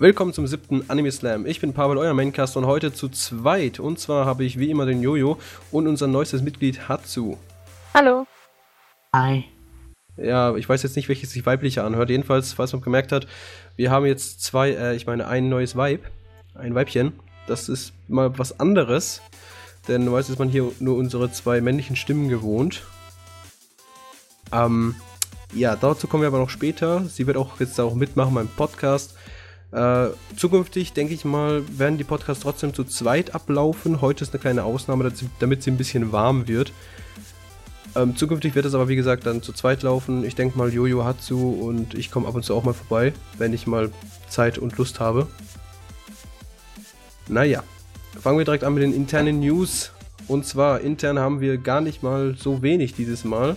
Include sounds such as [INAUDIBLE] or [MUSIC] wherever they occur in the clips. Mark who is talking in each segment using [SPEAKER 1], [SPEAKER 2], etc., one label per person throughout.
[SPEAKER 1] Willkommen zum siebten Anime Slam. Ich bin Pavel, euer Maincast und heute zu zweit. Und zwar habe ich wie immer den Jojo und unser neuestes Mitglied Hatsu.
[SPEAKER 2] Hallo.
[SPEAKER 3] Hi.
[SPEAKER 1] Ja, ich weiß jetzt nicht, welches sich weiblicher anhört. Jedenfalls, falls man gemerkt hat, wir haben jetzt zwei, äh, ich meine, ein neues Weib. Ein Weibchen. Das ist mal was anderes. Denn meist ist man hier nur unsere zwei männlichen Stimmen gewohnt. Ähm, ja, dazu kommen wir aber noch später. Sie wird auch jetzt auch mitmachen beim Podcast. Äh, zukünftig, denke ich mal, werden die Podcasts trotzdem zu zweit ablaufen. Heute ist eine kleine Ausnahme, damit sie ein bisschen warm wird. Ähm, zukünftig wird es aber, wie gesagt, dann zu zweit laufen. Ich denke mal, Jojo hat zu und ich komme ab und zu auch mal vorbei, wenn ich mal Zeit und Lust habe. Naja, fangen wir direkt an mit den internen News. Und zwar, intern haben wir gar nicht mal so wenig dieses Mal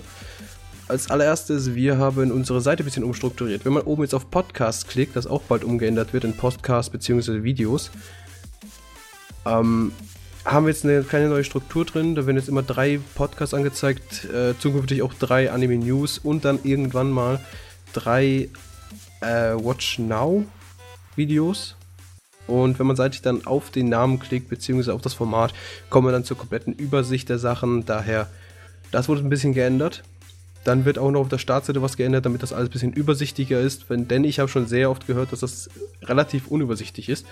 [SPEAKER 1] als allererstes, wir haben unsere Seite ein bisschen umstrukturiert. Wenn man oben jetzt auf Podcast klickt, das auch bald umgeändert wird in Podcast bzw. Videos, ähm, haben wir jetzt eine kleine neue Struktur drin. Da werden jetzt immer drei Podcasts angezeigt, äh, zukünftig auch drei Anime News und dann irgendwann mal drei äh, Watch Now Videos. Und wenn man seitlich dann auf den Namen klickt, beziehungsweise auf das Format, kommen wir dann zur kompletten Übersicht der Sachen. Daher, das wurde ein bisschen geändert. Dann wird auch noch auf der Startseite was geändert, damit das alles ein bisschen übersichtlicher ist. Wenn, denn ich habe schon sehr oft gehört, dass das relativ unübersichtlich ist.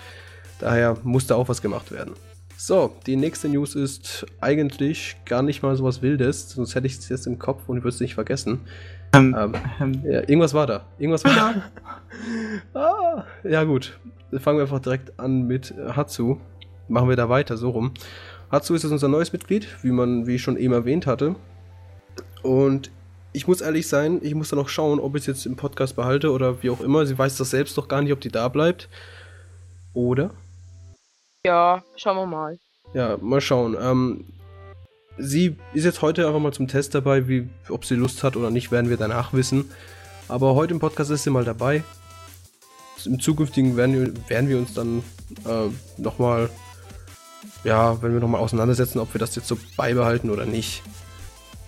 [SPEAKER 1] Daher muss da auch was gemacht werden. So, die nächste News ist eigentlich gar nicht mal so was Wildes, sonst hätte ich es jetzt im Kopf und würde es nicht vergessen. Ähm, ähm, ähm, ja, irgendwas war da. Irgendwas war da. [LAUGHS] ah, ja, gut. Dann fangen wir einfach direkt an mit Hatsu. Machen wir da weiter, so rum. Hatsu ist jetzt unser neues Mitglied, wie man, wie ich schon eben erwähnt hatte. Und ich muss ehrlich sein, ich muss da noch schauen, ob ich es jetzt im Podcast behalte oder wie auch immer. Sie weiß das selbst doch gar nicht, ob die da bleibt. Oder?
[SPEAKER 2] Ja, schauen wir mal.
[SPEAKER 1] Ja, mal schauen. Ähm, sie ist jetzt heute einfach mal zum Test dabei, wie, ob sie Lust hat oder nicht, werden wir danach wissen. Aber heute im Podcast ist sie mal dabei. Im zukünftigen werden wir, werden wir uns dann äh, nochmal, ja, wenn wir nochmal auseinandersetzen, ob wir das jetzt so beibehalten oder nicht.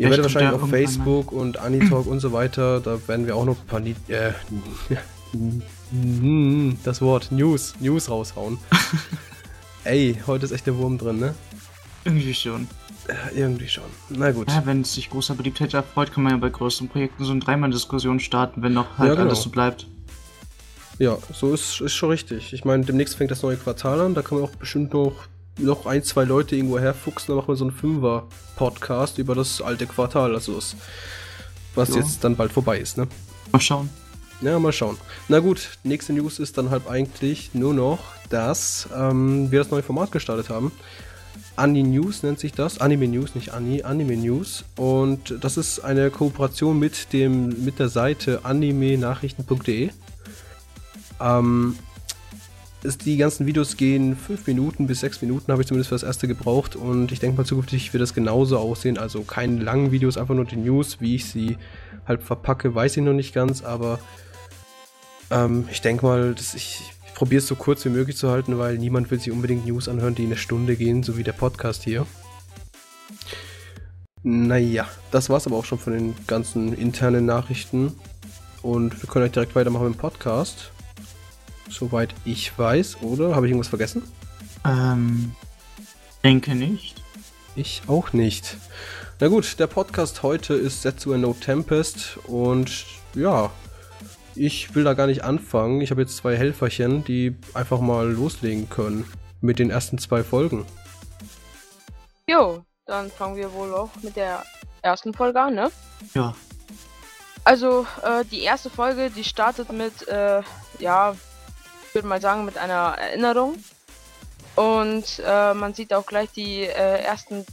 [SPEAKER 1] Ihr werdet wahrscheinlich auf Facebook und Anitalk und so weiter, da werden wir auch noch ein paar Ni äh, [LAUGHS] das Wort News, News raushauen. [LAUGHS] Ey, heute ist echt der Wurm drin, ne?
[SPEAKER 3] Irgendwie schon.
[SPEAKER 1] Ja, irgendwie schon. Na gut.
[SPEAKER 3] Ja, wenn es sich großer Beliebtheit erfreut, kann man ja bei größeren Projekten so eine Dreimann-Diskussion starten, wenn noch halt ja, genau. alles so bleibt.
[SPEAKER 1] Ja, so ist, ist schon richtig. Ich meine, demnächst fängt das neue Quartal an, da kann man auch bestimmt noch noch ein, zwei Leute irgendwo herfuchsen, dann machen wir so einen Fünfer-Podcast über das alte Quartal, also das, was ja. jetzt dann bald vorbei ist, ne?
[SPEAKER 3] Mal schauen.
[SPEAKER 1] Ja, mal schauen. Na gut, nächste News ist dann halt eigentlich nur noch, dass ähm, wir das neue Format gestartet haben. Ani News nennt sich das. Anime News, nicht Ani, Anime News. Und das ist eine Kooperation mit dem mit der Seite anime-nachrichten.de. Ähm, die ganzen Videos gehen 5 Minuten bis 6 Minuten, habe ich zumindest für das erste gebraucht. Und ich denke mal, zukünftig wird das genauso aussehen. Also keine langen Videos, einfach nur die News, wie ich sie halt verpacke, weiß ich noch nicht ganz. Aber ähm, ich denke mal, dass ich, ich probiere es so kurz wie möglich zu halten, weil niemand will sich unbedingt News anhören, die eine Stunde gehen, so wie der Podcast hier. Naja, das war's aber auch schon von den ganzen internen Nachrichten. Und wir können euch direkt weitermachen mit dem Podcast soweit ich weiß, oder? Habe ich irgendwas vergessen?
[SPEAKER 3] Ähm, denke nicht.
[SPEAKER 1] Ich auch nicht. Na gut, der Podcast heute ist Setsu No Tempest und ja, ich will da gar nicht anfangen. Ich habe jetzt zwei Helferchen, die einfach mal loslegen können mit den ersten zwei Folgen.
[SPEAKER 2] Jo, dann fangen wir wohl auch mit der ersten Folge an, ne?
[SPEAKER 3] Ja.
[SPEAKER 2] Also, äh, die erste Folge, die startet mit, äh, ja, würde mal sagen, mit einer Erinnerung. Und äh, man sieht auch gleich die äh, ersten,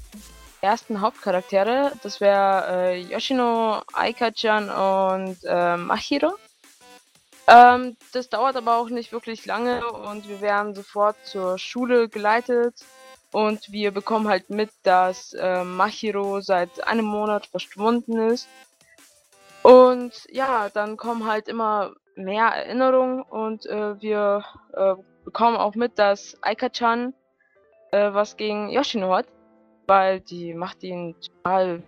[SPEAKER 2] ersten Hauptcharaktere. Das wäre äh, Yoshino, Aika-chan und äh, Machiro. Ähm, das dauert aber auch nicht wirklich lange und wir werden sofort zur Schule geleitet. Und wir bekommen halt mit, dass äh, Machiro seit einem Monat verschwunden ist. Und ja, dann kommen halt immer mehr Erinnerungen und äh, wir äh, bekommen auch mit, dass Aika-chan äh, was gegen Yoshino hat, weil die macht ihn total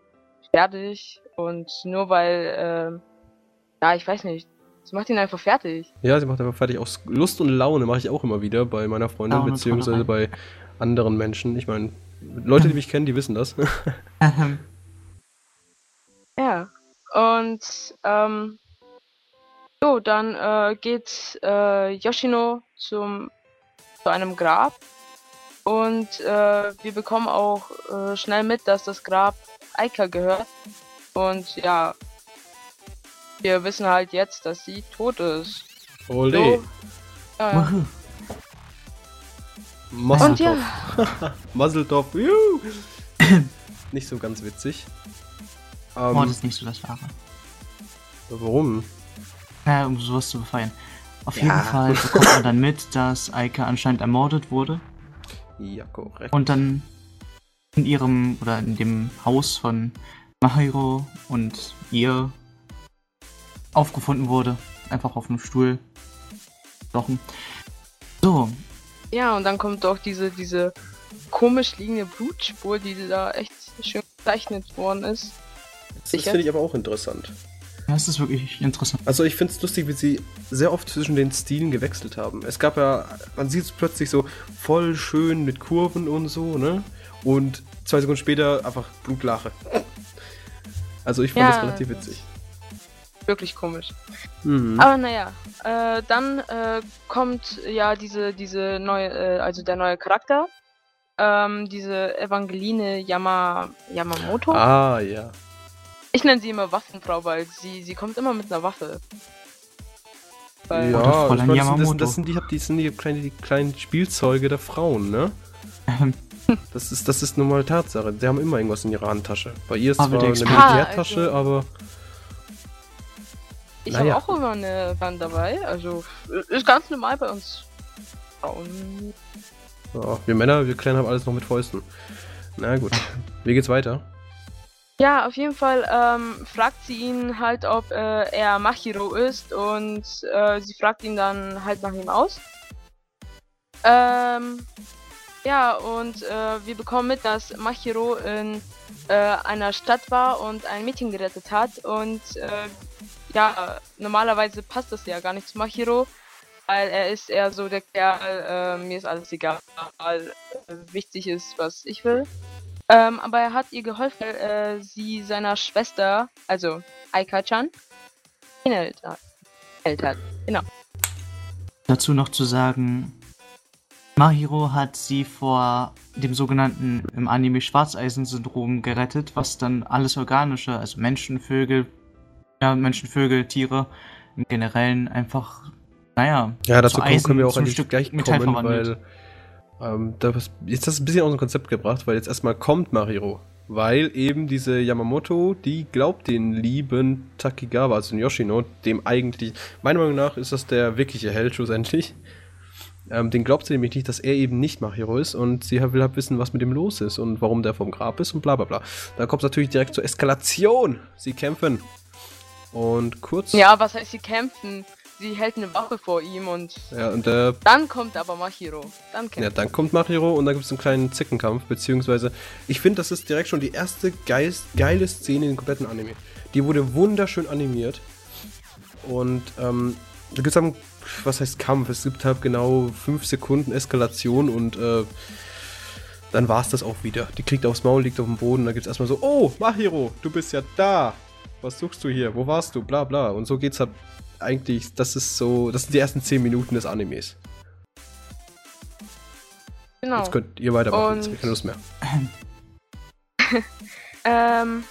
[SPEAKER 2] fertig und nur weil, äh, ja, ich weiß nicht, Sie macht ihn einfach fertig.
[SPEAKER 1] Ja, sie macht einfach fertig. Aus Lust und Laune mache ich auch immer wieder bei meiner Freundin, Laune beziehungsweise bei anderen Menschen. Ich meine, Leute, die mich kennen, die wissen das. [LAUGHS] [LAUGHS]
[SPEAKER 2] ja. Und ähm, so, dann äh, geht äh, Yoshino zum, zu einem Grab und äh, wir bekommen auch äh, schnell mit, dass das Grab Aika gehört. Und ja, wir wissen halt jetzt, dass sie tot ist.
[SPEAKER 1] Ole. So,
[SPEAKER 2] ja.
[SPEAKER 1] Und ja. Muzzletop. [LAUGHS] nicht so ganz witzig.
[SPEAKER 3] Ähm, Mord ist nicht so das Wahre.
[SPEAKER 1] Warum?
[SPEAKER 3] Ja, um sowas zu befreien. Auf ja. jeden Fall bekommt man dann mit, dass Aika anscheinend ermordet wurde.
[SPEAKER 1] Ja, korrekt.
[SPEAKER 3] Und dann in ihrem oder in dem Haus von Mahiro und ihr aufgefunden wurde. Einfach auf einem Stuhl. Stochen. So.
[SPEAKER 2] Ja, und dann kommt doch diese, diese komisch liegende Blutspur, die da echt schön gezeichnet worden ist.
[SPEAKER 1] Das finde ich aber auch interessant.
[SPEAKER 3] Das ist wirklich interessant.
[SPEAKER 1] Also ich finde es lustig, wie sie sehr oft zwischen den Stilen gewechselt haben. Es gab ja, man sieht es plötzlich so voll schön mit Kurven und so, ne? Und zwei Sekunden später einfach Blutlache. Also ich fand ja, das relativ witzig.
[SPEAKER 2] Wirklich komisch. Mhm. Aber naja, äh, dann äh, kommt ja diese, diese neue, äh, also der neue Charakter. Ähm, diese Evangeline Yama, Yamamoto.
[SPEAKER 1] Ah, ja.
[SPEAKER 2] Ich nenne sie immer Waffenfrau, weil sie, sie kommt immer mit einer Waffe.
[SPEAKER 1] Weil ja, ich mein, das, sind, das, sind die, die, sind die, kleinen, die kleinen Spielzeuge der Frauen, ne? Ähm. Das ist, das ist nun mal Tatsache. Die haben immer irgendwas in ihrer Handtasche. Bei ihr ist aber zwar eine Militärtasche, also, aber.
[SPEAKER 2] Ich naja. habe auch immer eine Wand dabei. Also ist ganz normal bei uns Frauen.
[SPEAKER 1] Ja, wir Männer, wir Kleinen haben alles noch mit Fäusten. Na gut. [LAUGHS] Wie geht's weiter?
[SPEAKER 2] Ja, auf jeden Fall ähm, fragt sie ihn halt, ob äh, er Machiro ist und äh, sie fragt ihn dann halt nach ihm aus. Ähm, ja, und äh, wir bekommen mit, dass Machiro in äh, einer Stadt war und ein Mädchen gerettet hat. Und äh, ja, normalerweise passt das ja gar nicht zu Machiro, weil er ist eher so der Kerl, äh, mir ist alles egal, wichtig ist, was ich will. Ähm, aber er hat ihr geholfen, weil äh, sie seiner Schwester, also Aika-chan, ähnelt hat. Genau.
[SPEAKER 3] Dazu noch zu sagen, Mahiro hat sie vor dem sogenannten im Anime Schwarzeisen-Syndrom gerettet, was dann alles Organische, also Menschenvögel, ja, Menschenvögel, Tiere im Generellen einfach, naja,
[SPEAKER 1] ja, dazu Eisen, können wir auch ein Stück gleich kommen, weil ähm, das, jetzt hast du ein bisschen aus dem Konzept gebracht, weil jetzt erstmal kommt Mahiro. Weil eben diese Yamamoto, die glaubt den lieben Takigawa, also den Yoshino, dem eigentlich, meiner Meinung nach ist das der wirkliche Held schlussendlich. Ähm, den glaubt sie nämlich nicht, dass er eben nicht Mahiro ist und sie will halt wissen, was mit ihm los ist und warum der vom Grab ist und bla bla bla. Da kommt es natürlich direkt zur Eskalation. Sie kämpfen. Und kurz.
[SPEAKER 2] Ja, was heißt sie kämpfen? Sie hält eine Waffe vor ihm und.
[SPEAKER 1] Ja, und äh,
[SPEAKER 2] Dann kommt aber Machiro. Dann
[SPEAKER 1] ja, dann kommt Machiro und dann gibt es einen kleinen Zickenkampf, beziehungsweise. Ich finde, das ist direkt schon die erste geist, geile Szene in den kompletten Anime. Die wurde wunderschön animiert. Und, ähm, da gibt es dann, was heißt Kampf? Es gibt halt genau 5 Sekunden Eskalation und, äh, dann war es das auch wieder. Die kriegt aufs Maul, liegt auf dem Boden, da gibt es erstmal so, oh, Machiro, du bist ja da. Was suchst du hier? Wo warst du? Bla bla. Und so geht's halt eigentlich, das ist so, das sind die ersten 10 Minuten des Animes. Genau. Jetzt könnt ihr weitermachen, jetzt habe ich keine Lust mehr. [LAUGHS]
[SPEAKER 2] ähm,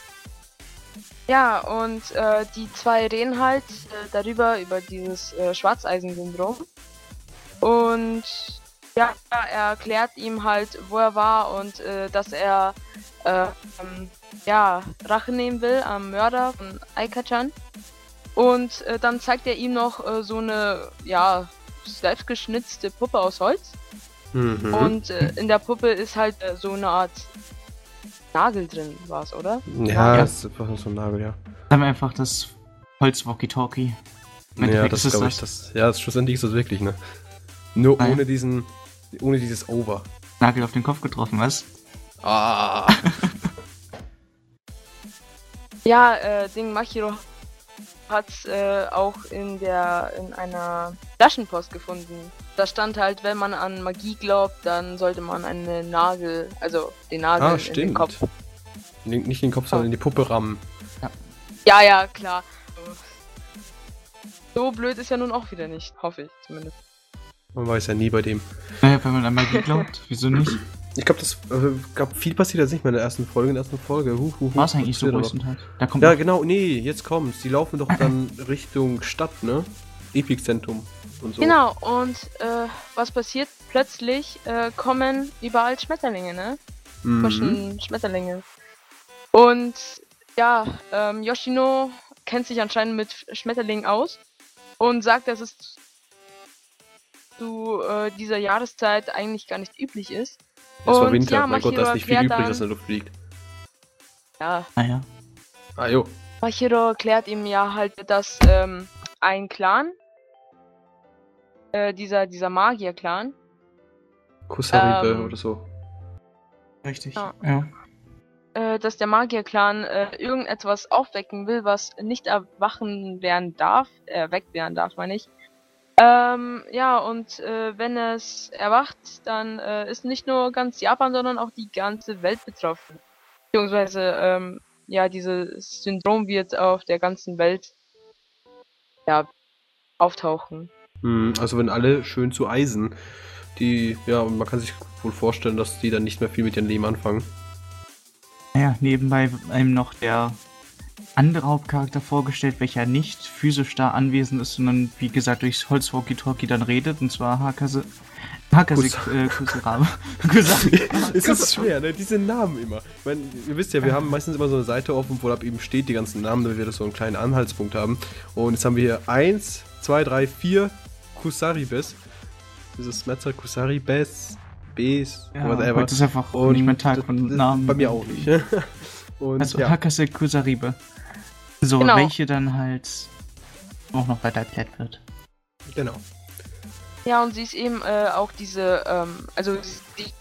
[SPEAKER 2] ja, und äh, die zwei reden halt äh, darüber, über dieses äh, Schwarzeisen-Syndrom. Und ja, er erklärt ihm halt, wo er war und äh, dass er ähm, ja, Rache nehmen will am Mörder von Aika-chan. Und äh, dann zeigt er ihm noch äh, so eine, ja, selbstgeschnitzte Puppe aus Holz. Mhm. Und äh, in der Puppe ist halt äh, so eine Art Nagel drin, war es, oder?
[SPEAKER 1] Ja, ja. ist einfach so ein Nagel, ja.
[SPEAKER 3] Dann einfach das Holz-Walkie-Talkie.
[SPEAKER 1] Ja, das glaube ich, das. Ja, schlussendlich ist das wirklich, ne? Nur Nein. ohne diesen, ohne dieses Over.
[SPEAKER 3] Nagel auf den Kopf getroffen, was?
[SPEAKER 1] Ah. [LAUGHS]
[SPEAKER 2] ja, äh, Ding Machiro hat's äh, auch in der in einer Flaschenpost gefunden. Da stand halt, wenn man an Magie glaubt, dann sollte man einen Nagel, also den Nagel
[SPEAKER 1] Ah,
[SPEAKER 2] in den
[SPEAKER 1] stimmt.
[SPEAKER 2] Kopf.
[SPEAKER 1] Nicht in den Kopf, sondern in die Puppe rammen.
[SPEAKER 2] Ja, ja, klar. So blöd ist ja nun auch wieder nicht, hoffe ich zumindest.
[SPEAKER 1] Man weiß ja nie bei dem.
[SPEAKER 3] Naja, wenn man an Magie glaubt, wieso nicht? [LAUGHS]
[SPEAKER 1] Ich glaube, das äh, gab viel passiert jetzt nicht mehr in der ersten Folge. In der ersten Folge. Huh, huh, huh,
[SPEAKER 3] War es eigentlich so größtenteils? Da kommt
[SPEAKER 1] Ja,
[SPEAKER 3] noch-
[SPEAKER 1] genau, nee, jetzt kommt's. Die laufen doch dann [CLEARS THROAT] Richtung Stadt, ne? Epizentrum und so.
[SPEAKER 2] Genau, und äh, was passiert? Plötzlich äh, kommen überall Schmetterlinge, ne?
[SPEAKER 1] Mhm.
[SPEAKER 2] Frischen Schmetterlinge. Und ja, ähm, Yoshino kennt sich anscheinend mit Schmetterlingen aus und sagt, dass es zu äh, dieser Jahreszeit eigentlich gar nicht üblich ist.
[SPEAKER 1] Es war Winter,
[SPEAKER 2] ja,
[SPEAKER 1] mein Gott, da ist nicht viel übrig,
[SPEAKER 2] dann-
[SPEAKER 1] das in der Luft fliegt.
[SPEAKER 2] Ja,
[SPEAKER 3] Naja.
[SPEAKER 1] Ah, jo.
[SPEAKER 2] Machiro erklärt ihm ja halt, dass ähm, ein Clan, äh, dieser, dieser Magier-Clan,
[SPEAKER 1] Kusaribe
[SPEAKER 2] Ähm,
[SPEAKER 1] oder so.
[SPEAKER 3] Richtig.
[SPEAKER 2] Ja.
[SPEAKER 3] Ja.
[SPEAKER 2] äh, dass der Magier-Clan äh, irgendetwas aufwecken will, was nicht erwachen werden darf, erweckt werden darf, meine ich. Ähm, ja, und äh, wenn es erwacht, dann äh, ist nicht nur ganz Japan, sondern auch die ganze Welt betroffen. Beziehungsweise, ähm, ja, dieses Syndrom wird auf der ganzen Welt, ja, auftauchen.
[SPEAKER 1] Mhm, also wenn alle schön zu Eisen, die, ja, man kann sich wohl vorstellen, dass die dann nicht mehr viel mit ihrem Leben anfangen.
[SPEAKER 3] Naja, nebenbei einem noch der andere Hauptcharakter vorgestellt, welcher nicht physisch da anwesend ist, sondern wie gesagt durchs Holz-Walkie-Talkie dann redet, und zwar Hakase. Hakase äh, Kusarame. [LAUGHS] Kusari. [LAUGHS]
[SPEAKER 1] es ist schwer, ne? Diese Namen immer. Ich meine, ihr wisst ja, wir haben meistens immer so eine Seite offen, wo ab eben steht die ganzen Namen, damit wir das so einen kleinen Anhaltspunkt haben. Und jetzt haben wir hier 1, 2, 3, 4 Kusaribes. Das ist Metzer Kusaribes, Bs,
[SPEAKER 3] Ja,
[SPEAKER 1] whatever.
[SPEAKER 3] heute ist einfach
[SPEAKER 1] Und
[SPEAKER 3] nicht mein Tag von Namen.
[SPEAKER 1] Bei mir auch nicht. [LAUGHS] Und
[SPEAKER 3] Also
[SPEAKER 1] ja,
[SPEAKER 3] Hakase Kusaribe. So,
[SPEAKER 2] Genau.
[SPEAKER 3] welche dann halt auch noch weiter erklärt wird.
[SPEAKER 1] genau.
[SPEAKER 2] Ja, und sie ist eben äh, auch diese, ähm, also sie,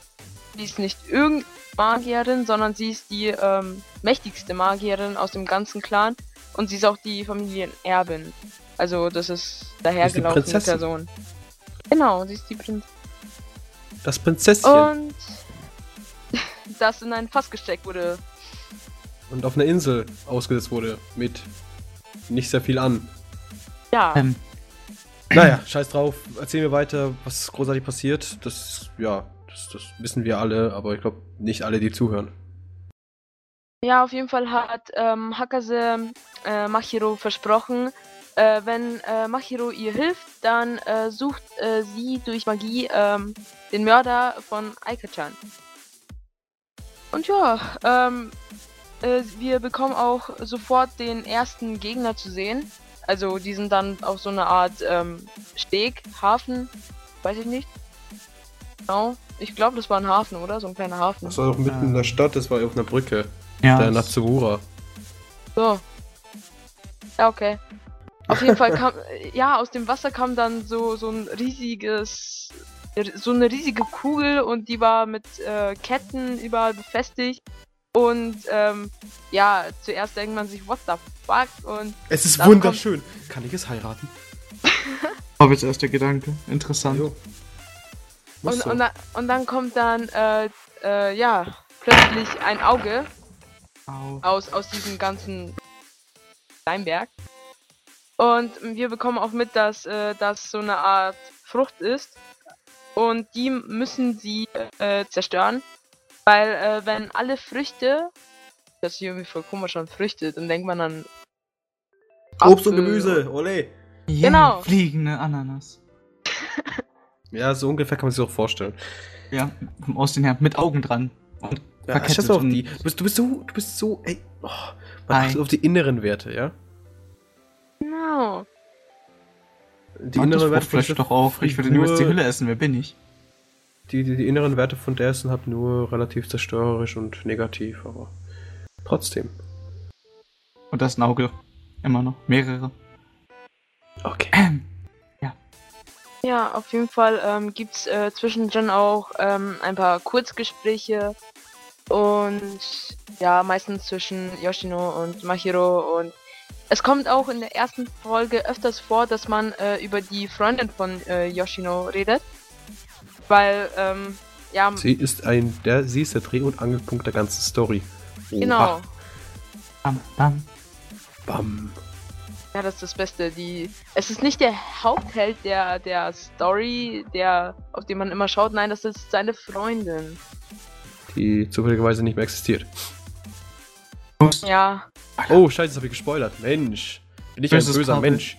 [SPEAKER 2] sie ist nicht irgendeine Magierin, sondern sie ist die ähm, mächtigste Magierin aus dem ganzen Clan und sie ist auch die Familienerbin. Also das ist dahergelaufene
[SPEAKER 1] Prinzessin.
[SPEAKER 2] Person. Genau, sie ist die Prinzessin.
[SPEAKER 1] Das Prinzesschen.
[SPEAKER 2] Und [LAUGHS] das in ein Fass gesteckt wurde.
[SPEAKER 1] Und auf einer Insel ausgesetzt wurde mit nicht sehr viel an.
[SPEAKER 2] Ja,
[SPEAKER 3] Ähm,
[SPEAKER 1] Naja, scheiß drauf. Erzähl mir weiter, was großartig passiert. Das, ja, das, das wissen wir alle, aber ich glaube nicht alle, die zuhören.
[SPEAKER 2] Ja, auf jeden Fall hat ähm, Hakase äh, Machiro versprochen, äh, wenn äh, Machiro ihr hilft, dann äh, sucht äh, sie durch Magie ähm, den Mörder von Aika-chan. Und ja, ähm, äh, wir bekommen auch sofort den ersten Gegner zu sehen. Also die sind dann auf so eine Art ähm, Steg, Hafen, weiß ich nicht. Genau, ich glaube, das war ein Hafen, oder? So ein kleiner Hafen.
[SPEAKER 1] Das war auch mitten in der Stadt, das war auf einer Brücke.
[SPEAKER 3] ja,
[SPEAKER 1] der Natsuura.
[SPEAKER 2] So. Ja, okay. Auf jeden Fall kam, [LAUGHS] ja, aus dem Wasser kam dann so, so ein riesiges, so eine riesige Kugel und die war mit äh, Ketten überall befestigt. Und ähm, ja, zuerst denkt man sich, what the fuck? Und
[SPEAKER 1] Es ist wunderschön. Kann ich es heiraten? [LAUGHS]
[SPEAKER 3] war jetzt erst der Gedanke. Interessant.
[SPEAKER 2] Und,
[SPEAKER 1] so.
[SPEAKER 2] und, und dann kommt dann, äh, äh, ja, plötzlich ein Auge
[SPEAKER 3] Au.
[SPEAKER 2] aus, aus diesem ganzen Steinberg. Und wir bekommen auch mit, dass äh, das so eine Art Frucht ist. Und die müssen sie äh, zerstören. Weil äh, wenn alle Früchte, das ist irgendwie voll komisch an Früchte, dann denkt man an
[SPEAKER 1] Obst und Gemüse, ole.
[SPEAKER 3] Yeah,
[SPEAKER 2] Genau.
[SPEAKER 3] Fliegende Ananas. [LAUGHS]
[SPEAKER 1] Ja, so ungefähr kann man sich auch vorstellen.
[SPEAKER 3] Ja, vom Aussehen her, mit Augen dran. Und
[SPEAKER 1] Ja, mal auf die. Du bist, du bist so, du bist so, ey. Oh, man achtet auf die inneren Werte, ja?
[SPEAKER 2] Genau.
[SPEAKER 1] Die inneren Werte von-
[SPEAKER 3] doch auch. Ich würde niemals die Hülle essen, wer bin ich?
[SPEAKER 1] Die, die, die inneren Werte von der sind halt nur relativ zerstörerisch und negativ, aber trotzdem.
[SPEAKER 3] Und das ist ein Auge. Immer noch. Mehrere.
[SPEAKER 1] Okay.
[SPEAKER 3] Ähm.
[SPEAKER 2] Ja, auf jeden Fall ähm, gibt es äh, zwischendrin auch ähm, ein paar Kurzgespräche und ja, meistens zwischen Yoshino und Mahiro und Es kommt auch in der ersten Folge öfters vor, dass man äh, über die Freundin von äh, Yoshino redet. Weil, ähm, ja,
[SPEAKER 1] Sie ist ein, der, sie ist der Dreh- und Angelpunkt der ganzen Story. Oha.
[SPEAKER 2] genau.
[SPEAKER 3] Bam, bam.
[SPEAKER 1] Bam.
[SPEAKER 2] Ja, das ist das Beste. Die, es ist nicht der Hauptheld der, der Story, der, auf den man immer schaut. Nein, das ist seine Freundin.
[SPEAKER 1] Die zufälligerweise nicht mehr existiert.
[SPEAKER 2] Ja,
[SPEAKER 1] Oh, scheiße, das habe ich gespoilert. Mensch. Bin ich ein böser
[SPEAKER 3] Kabel.
[SPEAKER 1] Mensch.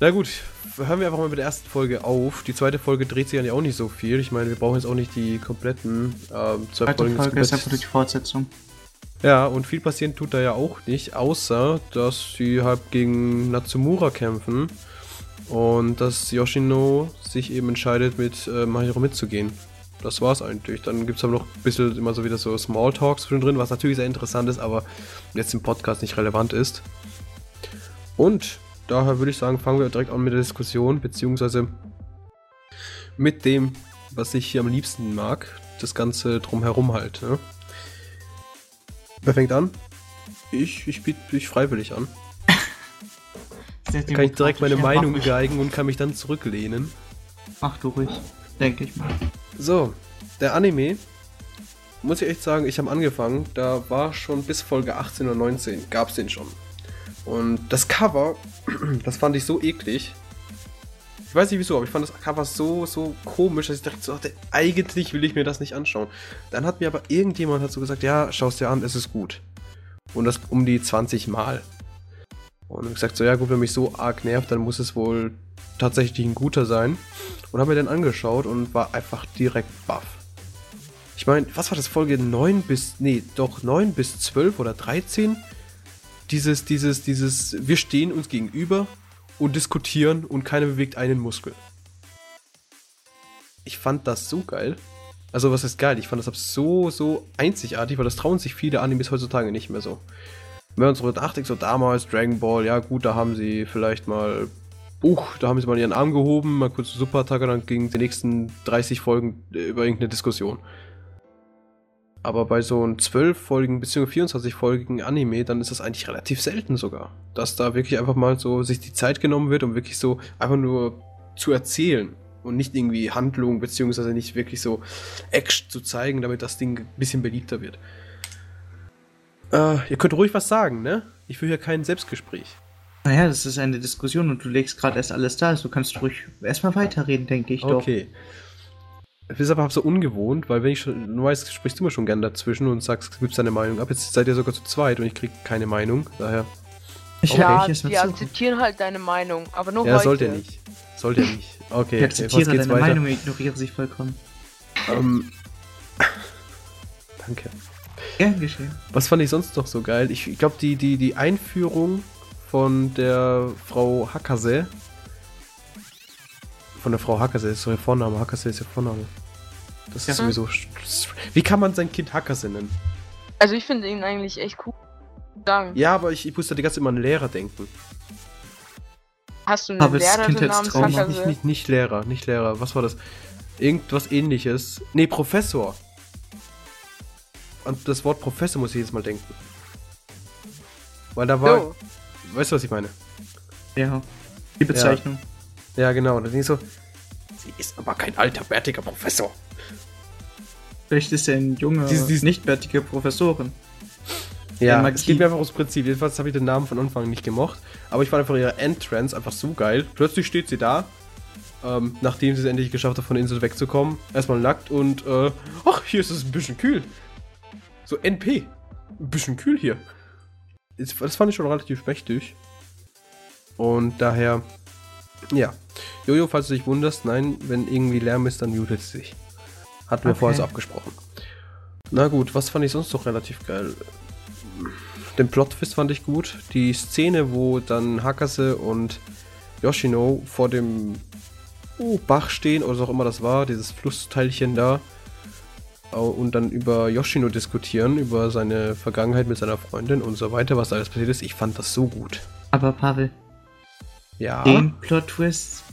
[SPEAKER 1] Na gut, hören wir einfach mal mit der ersten Folge auf. Die zweite Folge dreht sich ja auch nicht so viel. Ich meine, wir brauchen jetzt auch nicht die kompletten ähm, zwei
[SPEAKER 3] Zweite
[SPEAKER 1] Folgen. jetzt
[SPEAKER 3] Folge ist einfach die Fortsetzung.
[SPEAKER 1] Ja, und viel passieren tut da ja auch nicht, außer dass sie halt gegen Natsumura kämpfen und dass Yoshino sich eben entscheidet, mit äh, Mahiro mitzugehen. Das war's eigentlich. Dann gibt's aber noch ein bisschen immer so wieder so Smalltalks zwischendrin, was natürlich sehr interessant ist, aber jetzt im Podcast nicht relevant ist. Und daher würde ich sagen, fangen wir direkt an mit der Diskussion, beziehungsweise mit dem, was ich hier am liebsten mag, das Ganze drumherum halt. Ne? Wer fängt an? Ich, ich biete mich freiwillig an. [LAUGHS]
[SPEAKER 3] Sehr
[SPEAKER 1] kann ich direkt meine Meinung geigen und kann mich dann zurücklehnen.
[SPEAKER 3] mach du ruhig, denke ich mal.
[SPEAKER 1] So, der Anime, muss ich echt sagen, ich habe angefangen, da war schon bis Folge 18 oder 19, gab es den schon. Und das Cover, [CLEARS THROAT] das fand ich so eklig. Ich weiß nicht wieso, aber ich fand das Cover so, so komisch, dass ich direkt so dachte, eigentlich will ich mir das nicht anschauen. Dann hat mir aber irgendjemand dazu gesagt, ja, schau es dir an, es ist gut. Und das um die 20 Mal. Und ich gesagt, so ja gut, wenn mich so arg nervt, dann muss es wohl tatsächlich ein guter sein. Und habe mir den angeschaut und war einfach direkt baff. Ich meine, was war das, Folge 9 bis, nee, doch 9 bis 12 oder 13? Dieses, dieses, dieses, wir stehen uns gegenüber und diskutieren und keiner bewegt einen Muskel. Ich fand das so geil. Also, was ist geil? Ich fand das so, so einzigartig, weil das trauen sich viele Animes heutzutage nicht mehr so. Wenn man so betrachtet, so damals Dragon Ball, ja gut, da haben sie vielleicht mal, uh, da haben sie mal ihren Arm gehoben, mal kurz Superattacke, dann ging die nächsten 30 Folgen äh, über irgendeine Diskussion. Aber bei so einem 12-folgigen bzw. 24-folgigen Anime, dann ist das eigentlich relativ selten sogar. Dass da wirklich einfach mal so sich die Zeit genommen wird, um wirklich so einfach nur zu erzählen. Und nicht irgendwie Handlung, beziehungsweise nicht wirklich so Action zu zeigen, damit das Ding ein bisschen beliebter wird. Äh, ihr könnt ruhig was sagen, ne? Ich will hier kein Selbstgespräch.
[SPEAKER 3] Naja, das ist eine Diskussion und du legst gerade erst alles da, also kannst du ruhig erstmal weiterreden, denke ich doch.
[SPEAKER 1] Okay. Das ist aber so ungewohnt, weil wenn ich schon, du weißt, sprichst du immer schon gern dazwischen und sagst, gibst deine Meinung ab. Jetzt seid ihr sogar zu zweit und ich krieg keine Meinung. Daher,
[SPEAKER 3] Ich
[SPEAKER 1] Okay,
[SPEAKER 2] ja, die
[SPEAKER 3] zu.
[SPEAKER 2] akzeptieren halt deine Meinung, aber nur
[SPEAKER 1] ja,
[SPEAKER 2] heute.
[SPEAKER 1] sollte er nicht. Sollte nicht. Okay,
[SPEAKER 3] Ich
[SPEAKER 1] okay
[SPEAKER 3] akzeptiere
[SPEAKER 1] was geht's
[SPEAKER 3] deine
[SPEAKER 1] weiter?
[SPEAKER 3] Meinung und ignoriere sie vollkommen.
[SPEAKER 1] Ähm, [LAUGHS] danke.
[SPEAKER 3] Gern geschehen.
[SPEAKER 1] Was fand ich sonst noch so geil? Ich, ich glaube, die, die, die Einführung von der Frau Hakase. Von der Frau Hakase ist so ihr Vorname. Hakase ist ihr Vorname. Das ist
[SPEAKER 3] Ja.
[SPEAKER 1] sowieso. Wie kann man sein Kind Hakase nennen?
[SPEAKER 2] Also ich finde ihn eigentlich echt cool. Sagen.
[SPEAKER 1] Ja, aber ich, ich musste die ganze Zeit immer an Lehrer denken.
[SPEAKER 2] Hast du eine
[SPEAKER 3] Aber das
[SPEAKER 2] Lehrerin namens.
[SPEAKER 1] Nicht,
[SPEAKER 2] Hakase?
[SPEAKER 1] nicht, nicht, nicht Lehrer, nicht Lehrer. Was war das? Irgendwas ähnliches. Nee, Professor. An das Wort Professor muss ich jetzt mal denken. Weil da war.
[SPEAKER 2] So.
[SPEAKER 1] Weißt du, was ich meine?
[SPEAKER 3] Ja. Die Bezeichnung.
[SPEAKER 1] Ja, genau. Da denke ich so. Sie ist aber kein alter, bärtiger Professor.
[SPEAKER 3] Vielleicht ist er ein junger,
[SPEAKER 1] Dies- dies-
[SPEAKER 3] nichtbärtiger Professorin.
[SPEAKER 1] Ja, es geht mir einfach ums Prinzip. Jedenfalls habe ich den Namen von Anfang nicht gemocht. Aber ich fand einfach ihre Entrance einfach so geil. Plötzlich steht sie da, ähm, nachdem sie es endlich geschafft hat, von der Insel wegzukommen. Erstmal nackt und, äh, ach, hier ist es ein bisschen kühl. So, NP. Ein bisschen kühl hier. Das das fand ich schon relativ mächtig. Und daher, ja. Jojo, falls du dich wunderst, nein, wenn irgendwie Lärm ist, dann mutet sie sich. Hatten wir
[SPEAKER 3] Okay.
[SPEAKER 1] vorher so abgesprochen. Na gut, was fand ich sonst noch relativ geil? Den Plot-Twist fand ich gut. Die Szene, wo dann Hakase und Yoshino vor dem oh, Bach stehen, oder was auch immer das war, dieses Flussteilchen da, und dann über Yoshino diskutieren, über seine Vergangenheit mit seiner Freundin und so weiter, was da alles passiert ist. Ich fand das so gut.
[SPEAKER 3] Aber Pavel,
[SPEAKER 1] Ja.
[SPEAKER 3] den Plot-Twist